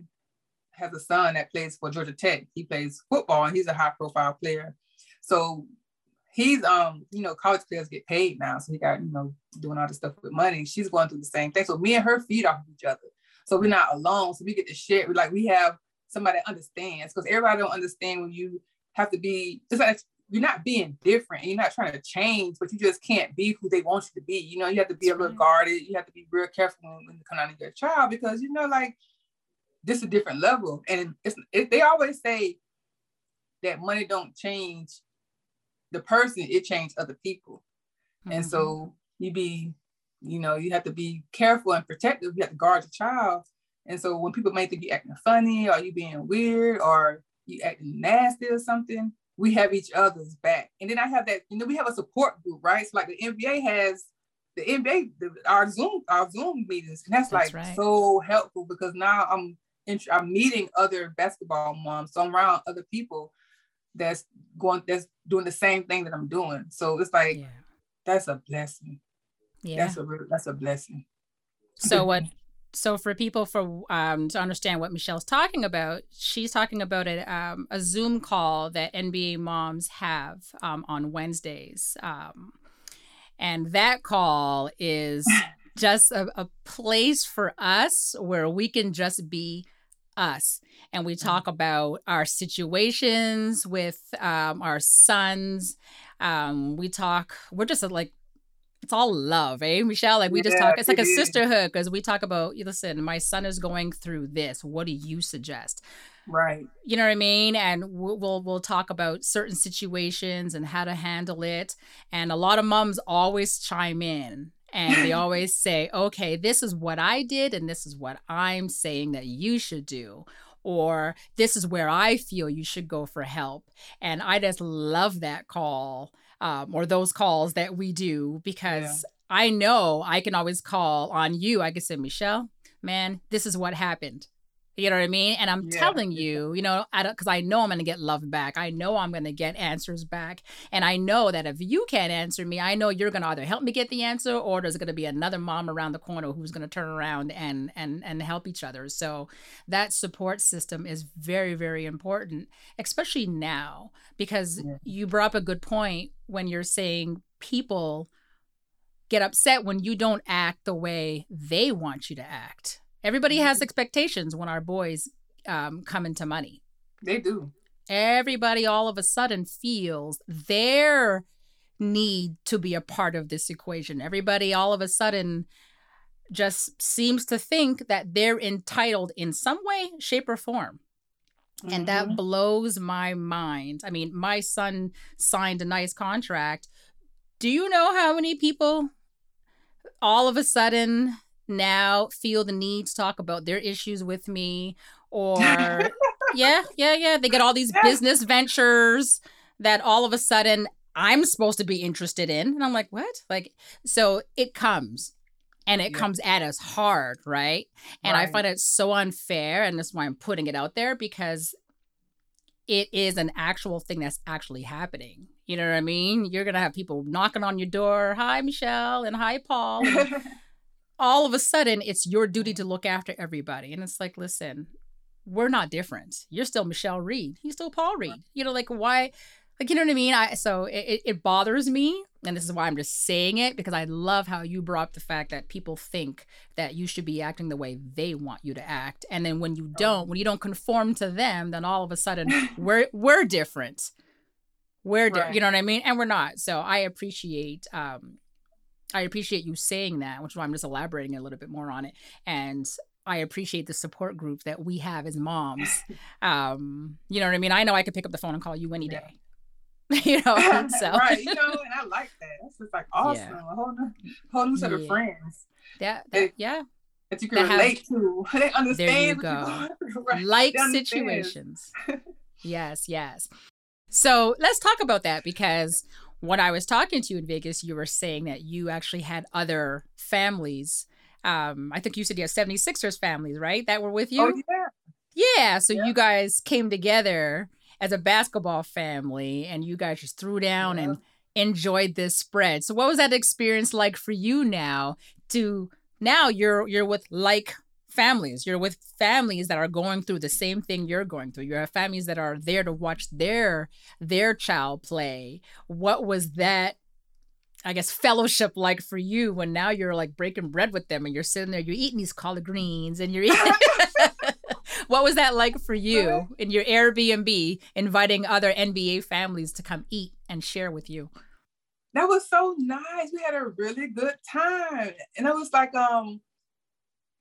has a son that plays for Georgia Tech. He plays football and he's a high profile player. So he's um, you know, college players get paid now. So he got, you know, doing all this stuff with money. She's going through the same thing. So me and her feed off of each other. So we're not alone. So we get to share. We like we have somebody that understands because everybody don't understand when you have to be just like you're not being different and you're not trying to change, but you just can't be who they want you to be. You know, you have to be a little guarded. You have to be real careful when you come out of your child because you know, like this is a different level. And it's it, they always say that money don't change the person; it changes other people. Mm-hmm. And so mm-hmm. you be, you know, you have to be careful and protective. You have to guard your child. And so when people may think you're acting funny, or you being weird, or you acting nasty or something, we have each other's back. And then I have that, you know, we have a support group, right? So like the NBA has the NBA, the, our Zoom, our Zoom meetings, and that's, that's like right. so helpful because now I'm I'm meeting other basketball moms, so I'm around other people that's going that's doing the same thing that I'm doing. So it's like yeah. that's a blessing. Yeah, that's a that's a blessing. So what so for people for um, to understand what Michelle's talking about, she's talking about a, um, a Zoom call that NBA moms have um, on Wednesdays, um, and that call is just a, a, place for us where we can just be us, and we talk mm-hmm. about our situations with um, our sons. Um, we talk. We're just like it's all love, eh, Michelle? Like we yeah, just talk. It's like a sisterhood because we talk about. Listen, my son is going through this. What do you suggest? Right. You know what I mean? And we'll we'll talk about certain situations and how to handle it. And a lot of moms always chime in and they always say, "Okay, this is what I did, and this is what I'm saying that you should do." Or this is where I feel you should go for help. And I just love that call um, or those calls that we do because yeah. I know I can always call on you. I can say, Michelle, man, this is what happened. You know what I mean? And I'm yeah. telling you, you know, because I, I, know I'm going to get love back. I know I'm going to get answers back. And I know that if you can't answer me, I know you're going to either help me get the answer or there's going to be another mom around the corner who's going to turn around and, and, and help each other. So that support system is very, very important, especially now, because yeah. you brought up a good point when you're saying people get upset when you don't act the way they want you to act Everybody has mm-hmm. expectations when our boys um, come into money. They do. Everybody all of a sudden feels their need to be a part of this equation. Everybody all of a sudden just seems to think that they're entitled in some way, shape, or form. And that Mhm. blows my mind. I mean, my son signed a nice contract. Do you know how many people all of a sudden now feel the need to talk about their issues with me? Or, yeah, yeah, yeah. They get all these Yeah. business ventures that all of a sudden I'm supposed to be interested in. And I'm like, what? Like, so it comes and it Yeah. comes at us hard, right? And I find it so unfair. And that's why I'm putting it out there because it is an actual thing that's actually happening. You know what I mean? You're going to have people knocking on your door. Hi, Michelle, and hi, Paul. All of a sudden, it's your duty to look after everybody. And it's like, listen, we're not different. You're still Michelle Reed. He's still Paul Reed. You know, like, why? Like, you know what I mean? I So it, it- it bothers me. And this is why I'm just saying it because I love how you brought up the fact that people think that you should be acting the way they want you to act. And then when you don't, when you don't conform to them, then all of a sudden we're we're different. We're di- Right. you know what I mean? And we're not. So I appreciate um I appreciate you saying that, which is why I'm just elaborating a little bit more on it. And I appreciate the support group that we have as moms. Um, you know what I mean? I know I could pick up the phone and call you any Yeah. day. you know, so right, you know, and I like that. That's just like awesome. Yeah. A whole new, whole new set of Yeah. friends that, They- that yeah, that you can That have- relate to. They understand. go. you're going through, right? like situations. yes, yes. So let's talk about that because when I was talking to you in Vegas, you were saying that you actually had other families. Um, I think you said you had 76ers families, right? That were with you? Oh yeah. Yeah. So Yeah. you guys came together as a basketball family and you guys just threw down Yeah. and enjoyed this spread. So what was that experience like for you now to now you're you're with like families. You're with families that are going through the same thing you're going through. You have families that are there to watch their their child play. What was that I guess fellowship like for you when now you're like breaking bread with them and you're sitting there, you're eating these collard greens and you're eating What was that like for you in your Airbnb inviting other NBA families to come eat and share with you? That was so nice. We had a really good time. And it was like, um,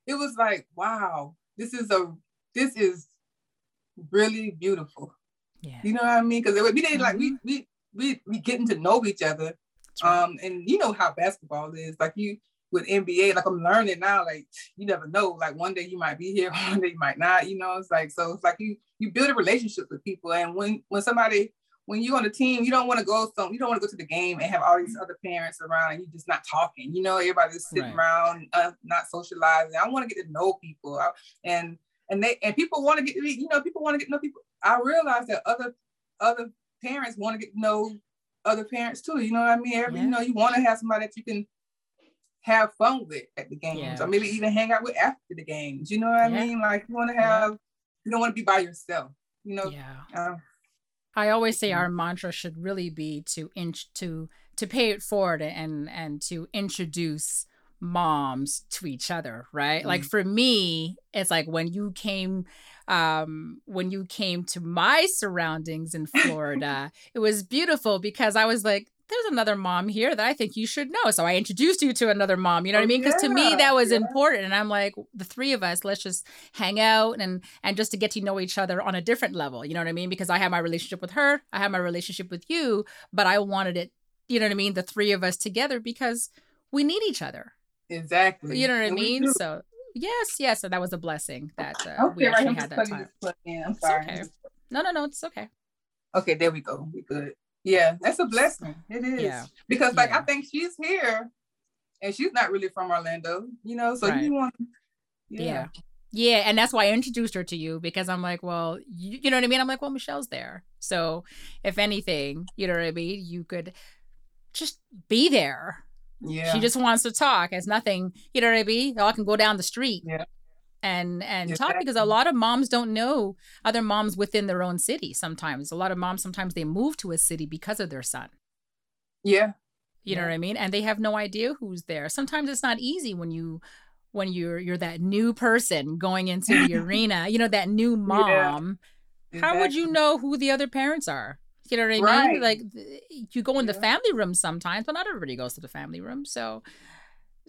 it was like, wow, this is a this is really beautiful. Yeah. You know what I mean? Because we didn't like Mm-hmm. we we we we getting to know each other. Right. Um, and you know how basketball is. Like you with NBA, like I'm learning now, like you never know. Like one day you might be here, one day you might not, you know. It's like so it's like you you build a relationship with people. And when when somebody when you're on the team, you don't want to go some you don't want to go to the game and have all these other parents around and you just not talking. You know, everybody's sitting Right. around, uh, not socializing. I want to get to know people. I- and and they and people want to get to be, you know, people want to get to know people. I realize that other other parents want to get to know other parents too. You know what I mean? Every, Yeah. You know, you want to have somebody that you can have fun with at the games, Yeah. or maybe even hang out with after the games. You know what I mean? Like you want to Yeah. have, you don't want to be by yourself. You know, Yeah. uh, I always say our mantra should really be to inch to to pay it forward and and to introduce moms to each other, right? Like for me, it's like when you came um when you came to my surroundings in Florida, it was beautiful because I was like there's another mom here that I think you should know. So I introduced you to another mom. You know what I Oh, mean? Because to me that was yeah. important. And I'm like, the three of us, let's just hang out and and just to get to know each other on a different level. You know what I mean? Because I have my relationship with her, I have my relationship with you, but I wanted it, you know what I mean, the three of us together because we need each other. exactly. You know what I And we mean? So yes, yes, and that was a blessing that uh, we Okay, right. actually I'm had that time. this plug in. I'm It's sorry. okay. No, no, no, it's okay. Okay, there we go. We good. Yeah, that's a blessing. It is. Yeah. Because like Yeah. I think she's here and she's not really from Orlando, you know, so Right. you want Yeah. yeah. yeah. and that's why I introduced her to you because I'm like, well, you, you know what I mean? I'm like, well, Michelle's there. So if anything, you know what I mean? You could just be there. Yeah. She just wants to talk. It's nothing, you know what I mean? Y'all can go down the street Yeah. And and talk because a lot of moms don't know other moms within their own city sometimes. A lot of moms sometimes they move to a city because of their son. yeah. You know what I mean? And they have no idea who's there. Sometimes it's not easy when you when you're you're that new person going into the arena, you know, that new mom How would you know who the other parents are? You know what I mean? Right. Like you go in the family room sometimes, but not everybody goes to the family room. So,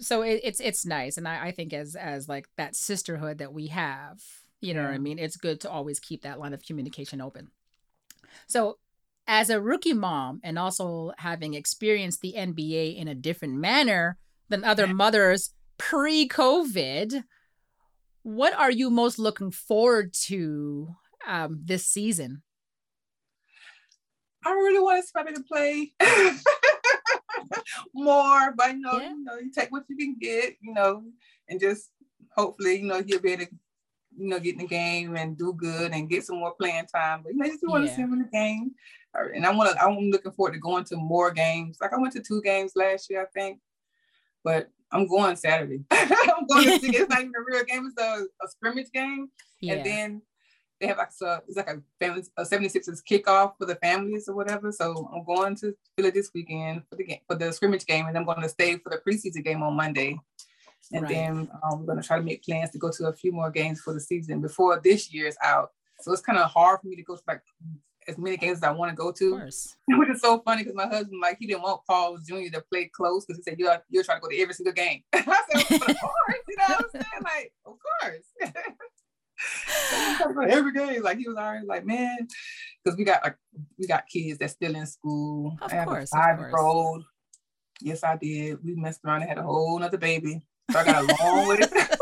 so it, it's it's nice, and I, I think as as like that sisterhood that we have, you know what I mean. It's good to always keep that line of communication open. So, as a rookie mom, and also having experienced the NBA in a different manner than other mothers pre-COVID, what are you most looking forward to um, this season? I really want to somebody to play more, but you know, Yeah. you know, you take what you can get, you know, and just hopefully, you know, he'll be able to, you know, get in the game and do good and get some more playing time. But you know, just want to see him in the game. Right, And I want to. I'm looking forward to going to more games. Like I went to two games last year, I think, but I'm going Saturday. I'm going to see. It's not even a real game. It's a, a scrimmage game. Yeah. And then they have like so it's like a family a 76ers kickoff for the families or whatever. So I'm going to Philly this weekend for the game for the scrimmage game, and I'm going to stay for the preseason game on Monday. And Right. then um, we're going to try to make plans to go to a few more games for the season before this year is out. So it's kind of hard for me to go to like as many games as I want to go to, which is so funny because my husband like he didn't want Paul Jr. to play close because he said you're you're trying to go to every single game. I said, well, of course, you know what I'm saying? Like, of course. He's trying to go to every game. Like he was already like, man, because we got like we got kids that's still in school. Of I have course, a five year old. Yes, I did. We messed around and had a whole nother baby. So I got a long way.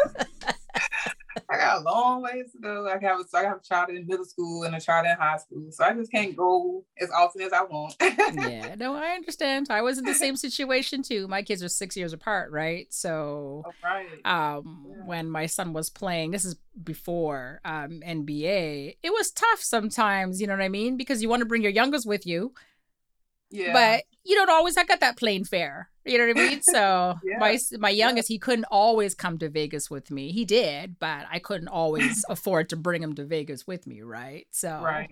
got a long ways to go. I have, so I have a child in middle school and a child in high school. So I just can't go as often as I want. yeah, no, I understand. I was in the same situation too. My kids are six years apart, right? So, All right. um, Yeah. when my son was playing, this is before um NBA, it was tough sometimes. You know what I mean? Because you want to bring your youngest with you, Yeah. but you don't always have got that plane fare. You know what I mean? So Yeah, my my youngest, he couldn't always come to Vegas with me. He did, but I couldn't always afford to bring him to Vegas with me, right? So, right.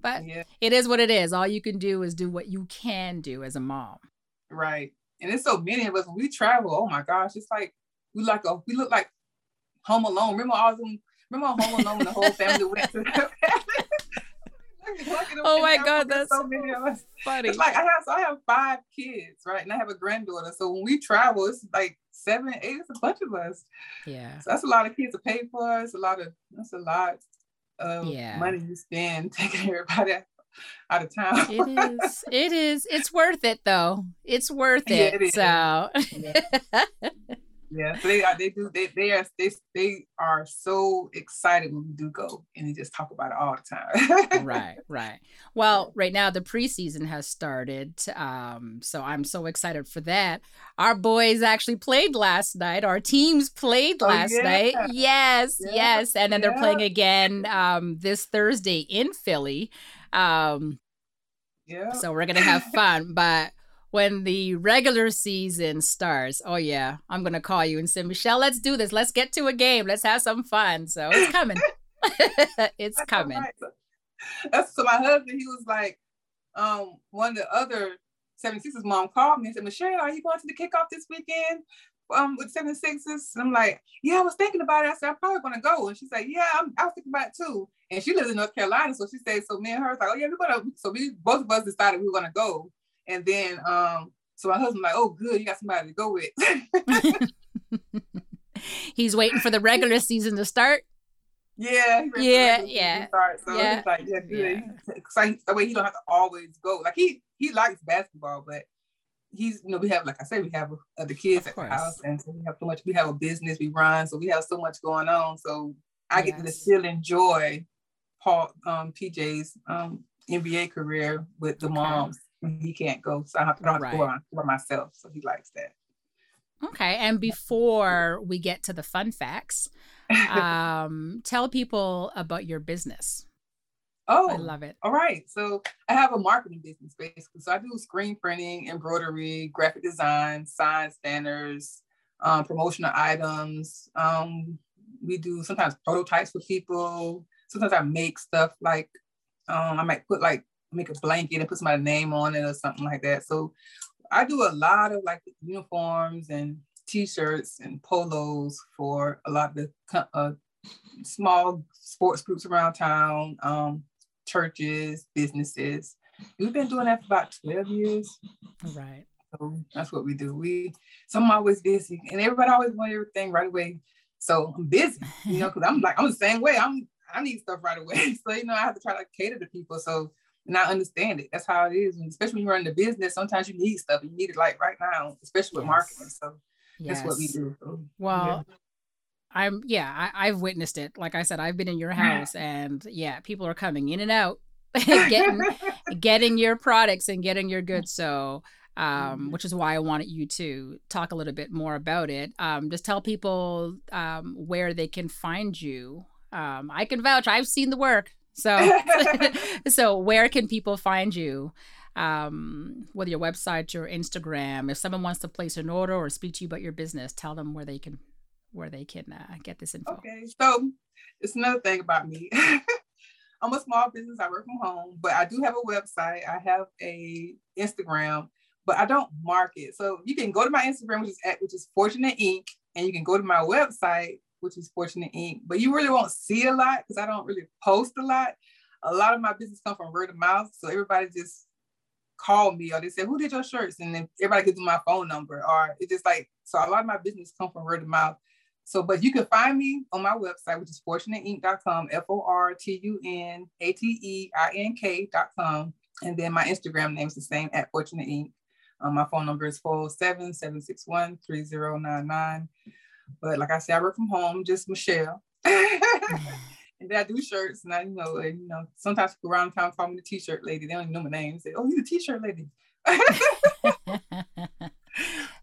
but Yeah. it is what it is. All you can do is do what you can do as a mom. Right. And it's so many of us when we travel. Oh my gosh, it's like we like a we look like Home Alone. Remember all them? Remember Home Alone when the whole family went to? Oh my God, that's so many of us. Funny. It's like I have so I have five kids, right? And I have a granddaughter. So when we travel, it's like seven, eight. It's a bunch of us. yeah. So that's a lot of kids to pay for. It's a lot of that's a lot of Yeah. money you spend taking everybody out of town. It is. It is. It's worth it though. It's worth Yeah, it. it is. So Yeah, so they are. They do. They they are. They they are so excited when we do go, and they just talk about it all the time. right, right. Well, right now the preseason has started. Um, so I'm so excited for that. Our boys actually played last night. Our teams played Oh, last yeah. night. Yes, Yeah, yes. And then they're playing again um this Thursday in Philly. Um, yeah. so we're gonna have fun. But when the regular season starts, oh yeah, I'm gonna call you and say, Michelle, let's do this. Let's get to a game. Let's have some fun. So it's coming. it's That's coming. right. So- That's so my husband. He was like, um, one of the other 76ers mom called me and said, Michelle, are you going to the kickoff this weekend? Um, with 76ers. And I'm like, yeah, I was thinking about it. I said, I'm probably gonna go. And she's like, Yeah, I'm, I was thinking about it too. And she lives in North Carolina. So she said, so me and her was like, Oh yeah, we're gonna so we both of us decided we were gonna go. And then um, so my husband like, Oh, good, you got somebody to go with. He's waiting for the regular season to start. Yeah, he ready for Yeah, the season to yeah, start. So yeah, he's like, yeah, good. yeah. So he, that way he don't have to always go. Like he he likes basketball, but he's you know we have like I said we have other kids at course. the house, and so we have so much. We have a business we run, so we have so much going on. So I get to Yes. still enjoy Paul um, PJ's um, NBA career with the Okay. moms. He can't go, so I have to, I have to go on by myself. So he likes that. Okay. And before we get to the fun facts, um, tell people about your business. oh, I love it. All right. So I have a marketing business basically. So I do screen printing, embroidery, graphic design, sign banners, um, promotional items. Um, we do sometimes prototypes for people. Sometimes I make stuff like um, I might put like make a blanket and put my name on it or something like that. So I do a lot of like uniforms and t-shirts and polos for a lot of the uh, small sports groups around town. Um, churches, businesses. We've been doing that for about 12 years. Right. So that's what we do. We so I'm always busy and everybody always want everything right away. So I'm busy, you know, because I'm like, I'm the same way. I'm I need stuff right away. So, you know, I have to try to cater to people. So and I understand it. That's how it is. And especially when you run the business, sometimes you need stuff. You need it like right now, especially with Yes. marketing. So Yes. that's what we do. So, Well, I'm yeah, I, I've witnessed it. Like I said, I've been in your house, and yeah, people are coming in and out, getting getting your products and getting your goods. So, um, Mhm. which is why I wanted you to talk a little bit more about it. Um, just tell people um, where they can find you. Um, I can vouch. I've seen the work. So, so where can people find you? Um, whether your website, your Instagram. If someone wants to place an order or speak to you about your business, tell them where they can where they can uh, get this info. Okay, so it's another thing about me. I'm a small business. I work from home, but I do have a website. I have a Instagram, but I don't market. So you can go to my Instagram, which is at which is Fortunate Ink., and you can go to my website, which is Fortunate Ink. But you really won't see a lot because I don't really post a lot. A lot of my business come from word of mouth, so everybody just call me or they say, "Who did your shirts?" And then everybody gives me my phone number, or it's just like so. A lot of my business come from word of mouth. So, but you can find me on my website, which is fortunateink.com, F O R T U N A T E I N K.com. And then my Instagram name is the same at Fortunate Ink. Um, my phone number is 407 761 3099. But like I said, I work from home, just Michelle. Mm-hmm. and then I do shirts, and I, you know, and, you know, sometimes people around town call me the t-shirt lady. They don't even know my name. Say, "Oh, you the t-shirt lady."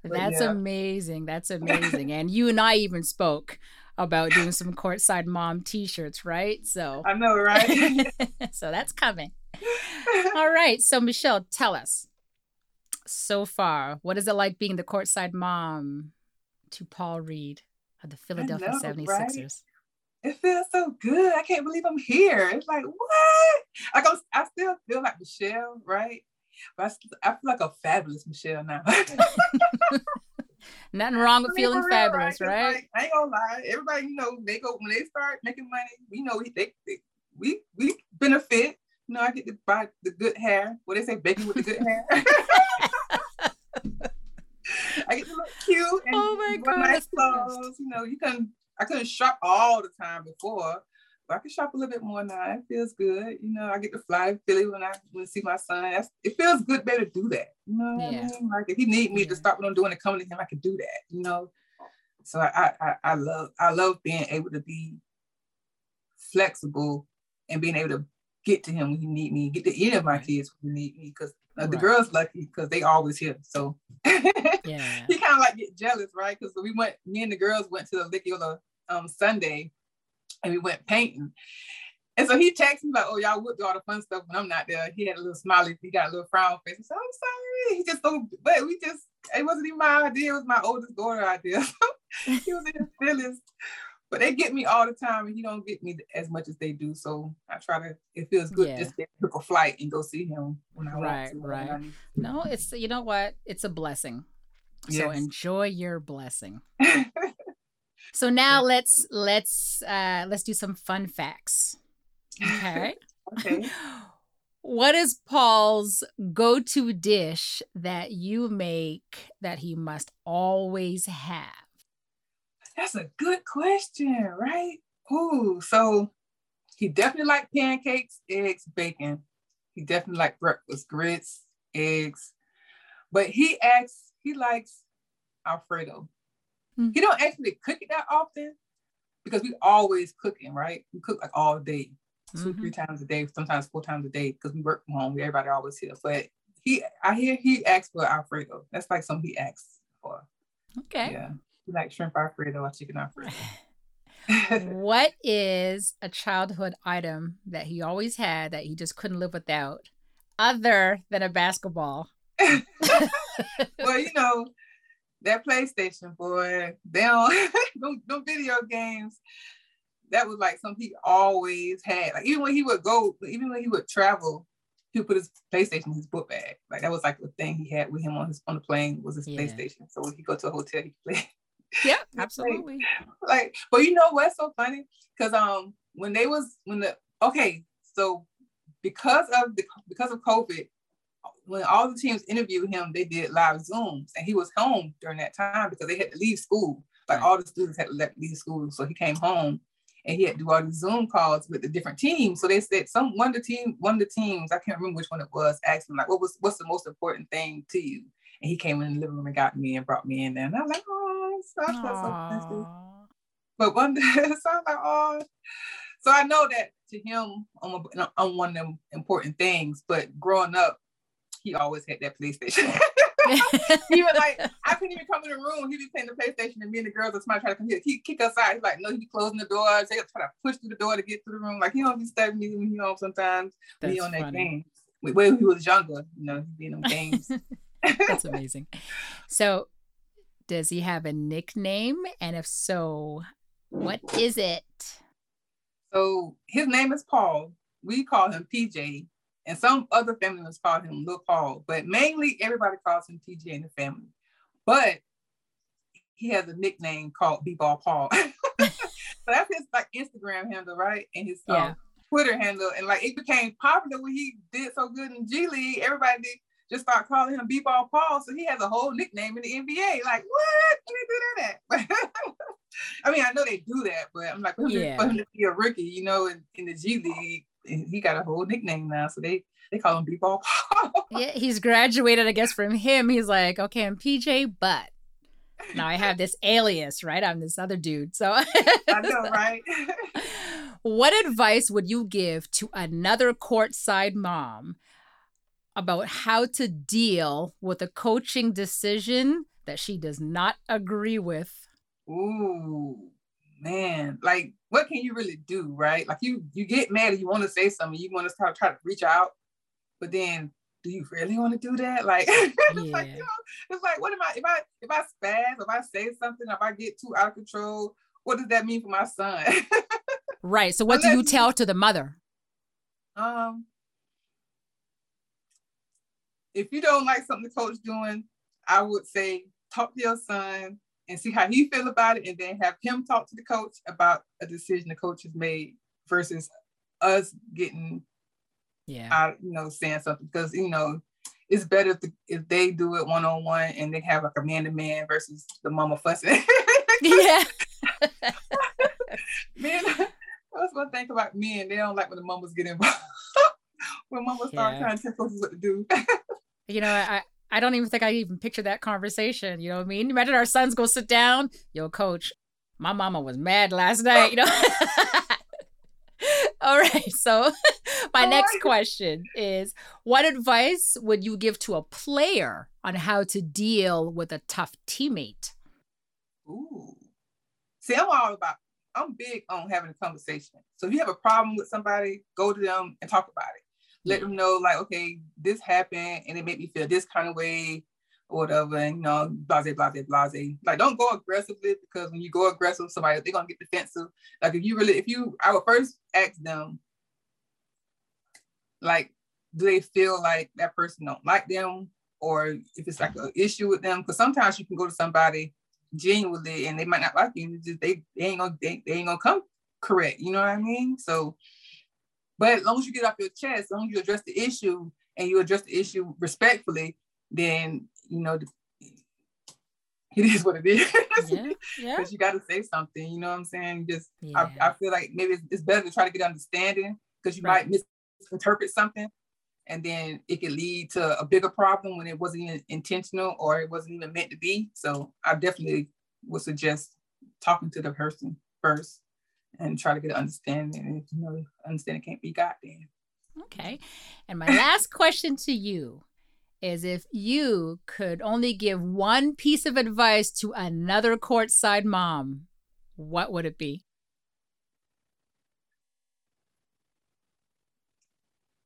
That's yeah. amazing. That's amazing. and you and I even spoke about doing some courtside mom t-shirts, right? So I know, right? so that's coming. All right. So Michelle, tell us so far, what is it like being the courtside mom to Paul Reed of the Philadelphia know, 76ers? right? it feels so good. I can't believe I'm here. It's like what? Like I'm, I still feel like Michelle, right? But I, I feel like a fabulous Michelle now. Nothing wrong with feeling real, fabulous, 'Cause, right? like, I ain't gonna lie. Everybody, you know, they go when they start making money. We know, we they, they we we benefit. You know, I get to buy the good hair. What they say, baking with the good hair. I get to look cute and Oh my wear God, nice that's the best. clothes. You know, you can I couldn't shop all the time before, but I can shop a little bit more now. It feels good. You know, I get to fly to Philly when I when I see my son. That's, it feels good better to do that. You know Yeah. I mean? Like if he need me Yeah. to stop what I'm doing and come to him, I can do that. You know. So I, I I love I love being able to be flexible and being able to get to him when he need me, get to any of my kids when he need me. Uh, the girls lucky because they always here. So Yeah. he kind of like get jealous, right? Because we went, me and the girls went to the Lickiola um Sunday, and we went painting. And so he texted me like, "Oh, y'all would do all the fun stuff when I'm not there." He had a little smiley, he got a little frown face. I said, "I'm sorry." He just so, but we just, it wasn't even my idea. It was my oldest daughter idea. he was in his feelings. But they get me all the time, and he don't get me as much as they do. So I try to. It feels good Yeah. just to book a flight and go see him when I Right, want to. right. I No, it's you know what? It's a blessing. So enjoy your blessing. So now let's let's uh let's do some fun facts. Okay. okay. what is Paul's go-to dish that you make that he must always have? That's a good question, right? Ooh, so he definitely like pancakes, eggs, bacon. He definitely like breakfast, grits, eggs. But he acts, he likes Alfredo. Hmm. He don't actually cook it that often because we always cooking, right? We cook like all day, 2 Mhm. three times a day, sometimes four times a day because we work from home. Everybody always here. But he, I hear he asks for Alfredo. That's like something he asks for. Okay. Yeah. Like shrimp Alfredo or chicken Alfredo. what is a childhood item that he always had that he just couldn't live without other than a basketball? well, you know, that PlayStation boy, they don't them, them video games. That was like something he always had. Like even when he would go, even when he would travel, he would put his PlayStation in his book bag. Like that was like the thing he had with him on his on the plane was his Yeah. PlayStation. So when he go to a hotel, he play. Yep, absolutely. like, but you know what's so funny? Because um when they was when the okay, so because of the because of COVID, when all the teams interviewed him, they did live Zooms, and he was home during that time because they had to leave school. Like Right. all the students had to leave school, so he came home and he had to do all these Zoom calls with the different teams. So they said some one of the team, one of the teams, I can't remember which one it was, asked him like, "What was what's the most important thing to you?" And he came in the living room and got me and brought me in there, and I was like, "Oh, so I so special." But one day, so I was like, "Oh." So I know that to him, on, a- on one of them important things. But growing up, he always had that PlayStation. he was like I couldn't even come in the room. He'd be playing the PlayStation, and me and the girls or somebody try to come here, He'd kick us out. He's like, no, he'd be closing the door. They try to push through the door to get to the room. Like he don't be studying me when he home sometimes. That's on that funny. game. When he was younger, you know, he'd be in them games. That's amazing. So, does he have a nickname? And if so, what is it? so his name is Paul. We call him PJ, and some other family members call him Lil Paul, but mainly everybody calls him PJ in the family. But he has a nickname called B-Ball Paul. so that's his like Instagram handle, right? And his um, Twitter handle. And like it became popular when he did so good in G League. Everybody just start calling him B-Ball Paul. So he has a whole nickname in the NBA. Like, what? Can they do that? I mean, I know they do that, but I'm like, for him, to- Yeah. to be a rookie, you know, in, in the G League, he got a whole nickname now. So they they call him B-Ball Paul. Yeah, he's graduated, I guess, from him. He's like, okay, I'm PJ, but now I have this alias, right? I'm this other dude. So, I know, right? what advice would you give to another courtside mom about how to deal with a coaching decision that she does not agree with? Ooh, man. Like, what can you really do, right? Like you you get mad and you want to say something, you want to start try to reach out, but then do you really want to do that? Like, it's like, you know, it's like, what am I if I if I spaz, if I say something, if I get too out of control, what does that mean for my son? Right. So, what do you- tell to the mother? um if you don't like something the coach doing, I would say talk to your son and see how he feel about it, and then have him talk to the coach about a decision the coach has made versus us getting Yeah. out, you know, saying something because you know it's better if, the, if they do it one on one and they have like a man to man versus the mama fussing. yeah. men, that's one thing about men. They don't like when the mamas get involved. when mamas start trying to tell coaches what to do. You know, I I don't even think I even picture that conversation. You know what I mean? Imagine our sons go sit down. Yo, coach, my mama was mad last night. You know. All right. So, my next question is: What advice would you give to a player on how to deal with a tough teammate? Ooh. See, I'm all about, I'm big on having a conversation. So if you have a problem with somebody, go to them and talk about it. Let them know, like, okay, this happened and it made me feel this kind of way or whatever, and you know, blase, blase, blase. Like, don't go aggressively because when you go aggressive, somebody they're gonna get defensive. Like if you really, if you I would first ask them, like, do they feel like that person don't like them? Or if it's like an issue with them, because sometimes you can go to somebody genuinely and they might not like you. Just they, they ain't gonna they, they ain't gonna come correct. You know what I mean? So, but as long as you get off your chest, as long as you address the issue and you address the issue respectfully, then you know it is what it is. Yeah. Yeah. Because you got to say something. You know what I'm saying? Just Yeah. I, I feel like maybe it's, it's better to try to get understanding because you Right. might misinterpret something. And then it could lead to a bigger problem when it wasn't even intentional or it wasn't even meant to be. So I definitely would suggest talking to the person first and try to get an understanding. And if you know, understanding can't be got then. Okay. And my last question to you is if you could only give one piece of advice to another courtside mom, what would it be?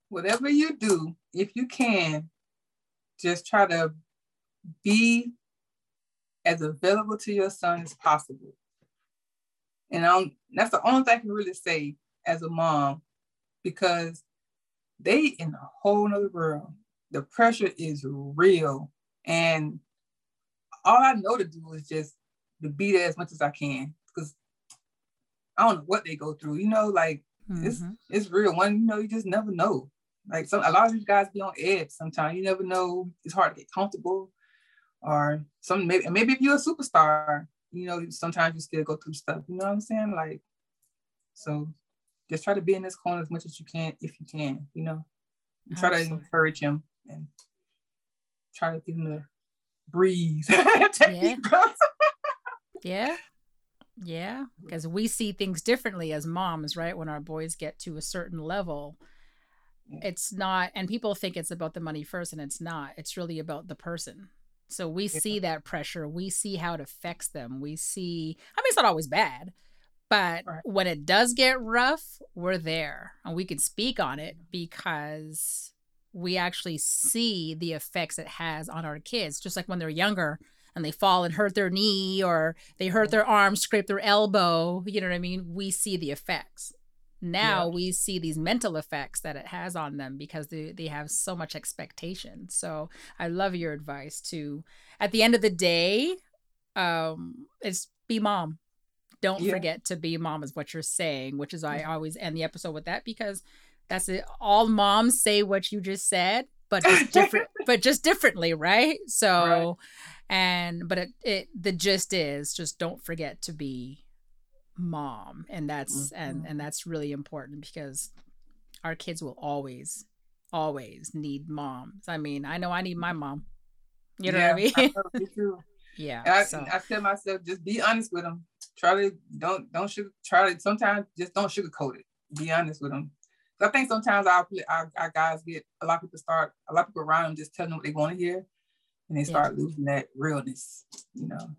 Whatever you do, if you can, just try to be as available to your son as possible. And I don't- that's the only thing I can really say as a mom, because they in a whole nother world. The pressure is real. And all I know to do is just to be there as much as I can. Because I don't know what they go through, you know, like it's Mhm. it's real. One, you know, you just never know. Like some a lot of these guys be on edge sometimes. You never know. It's hard to get comfortable. Or some maybe maybe if you're a superstar, you know, sometimes you still go through stuff. You know what I'm saying? Like, so just try to be in this corner as much as you can if you can, you know. And try Absolutely. to encourage him and try to give him the breathe. Yeah. Yeah. Yeah. Because we see things differently as moms, right? When our boys get to a certain level, it's not, and people think it's about the money first, and it's not. It's really about the person. So we Yeah. see that pressure. We see how it affects them. We see, I mean, it's not always bad, but Right. when it does get rough, we're there and we can speak on it mm-hmm. because we actually see the effects it has on our kids, just like when they're younger and they fall and hurt their knee or they hurt their arm, scrape their elbow. You know what I mean? We see the effects. Now Yeah. we see these mental effects that it has on them because they, they have so much expectation. So I love your advice to, at the end of the day, um, it's be mom. Don't Yeah. forget to be mom is what you're saying, which is I always end the episode with that because that's it. All moms say what you just said, but just different, but just differently, right? So, and but it, it the gist is just don't forget to be mom, and that's and Mhm. and that's really important because our kids will always, always need moms. I mean, I know I need my mom. You know what I mean? me too. yeah. And I, so I tell myself, just be honest with them. Try to don't don't sugar. Try to sometimes just don't sugarcoat it. Be honest with them. I think sometimes our, our our guys get a lot of people start a lot of people around them just telling them what they want to hear, and they start losing that realness. You know.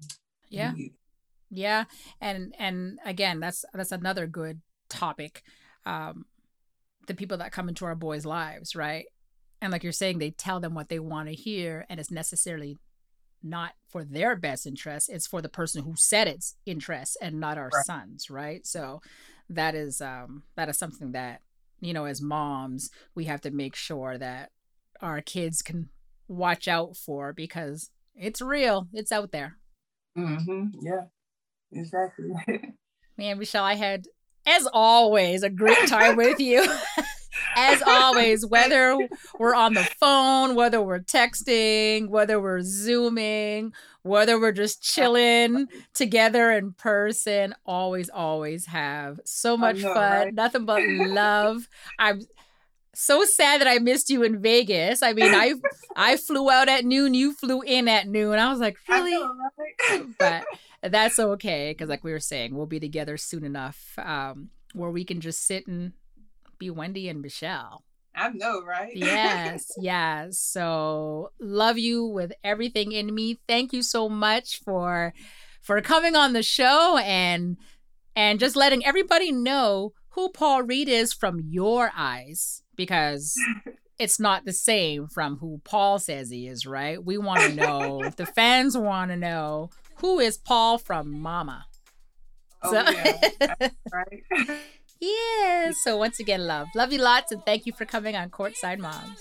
yeah. You- Yeah, and and again, that's that's another good topic. Um, the people that come into our boys' lives, right? And like you're saying, they tell them what they want to hear, and it's necessarily not for their best interest. It's for the person who said it's interest, and not our Right. sons, right? So that is um that is something that you know, as moms, we have to make sure that our kids can watch out for because it's real. It's out there. Mhm, Yeah. Exactly. Man, Michelle, I had, as always, a great time with you. as always, whether we're on the phone, whether we're texting, whether we're Zooming, whether we're just chilling together in person, always, always have so much know, fun. right? Nothing but love. I'm so sad that I missed you in Vegas. I mean, I I flew out at noon, you flew in at noon. I was like, I really? know, right? but that's okay because like we were saying we'll be together soon enough um where we can just sit and be wendy and michelle. I know, right? yes yes. So love you with everything in me. Thank you so much for for coming on the show and and just letting everybody know who paul reed is from your eyes because it's not the same from who paul says he is right? We want to know. The fans want to know who is paul from mama Oh, So- yeah. Right. yeah so once again love love you lots and thank you for coming on courtside moms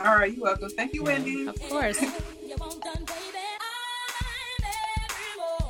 All right. You're welcome. Thank you, Wendy. of course You want done, baby. I'm every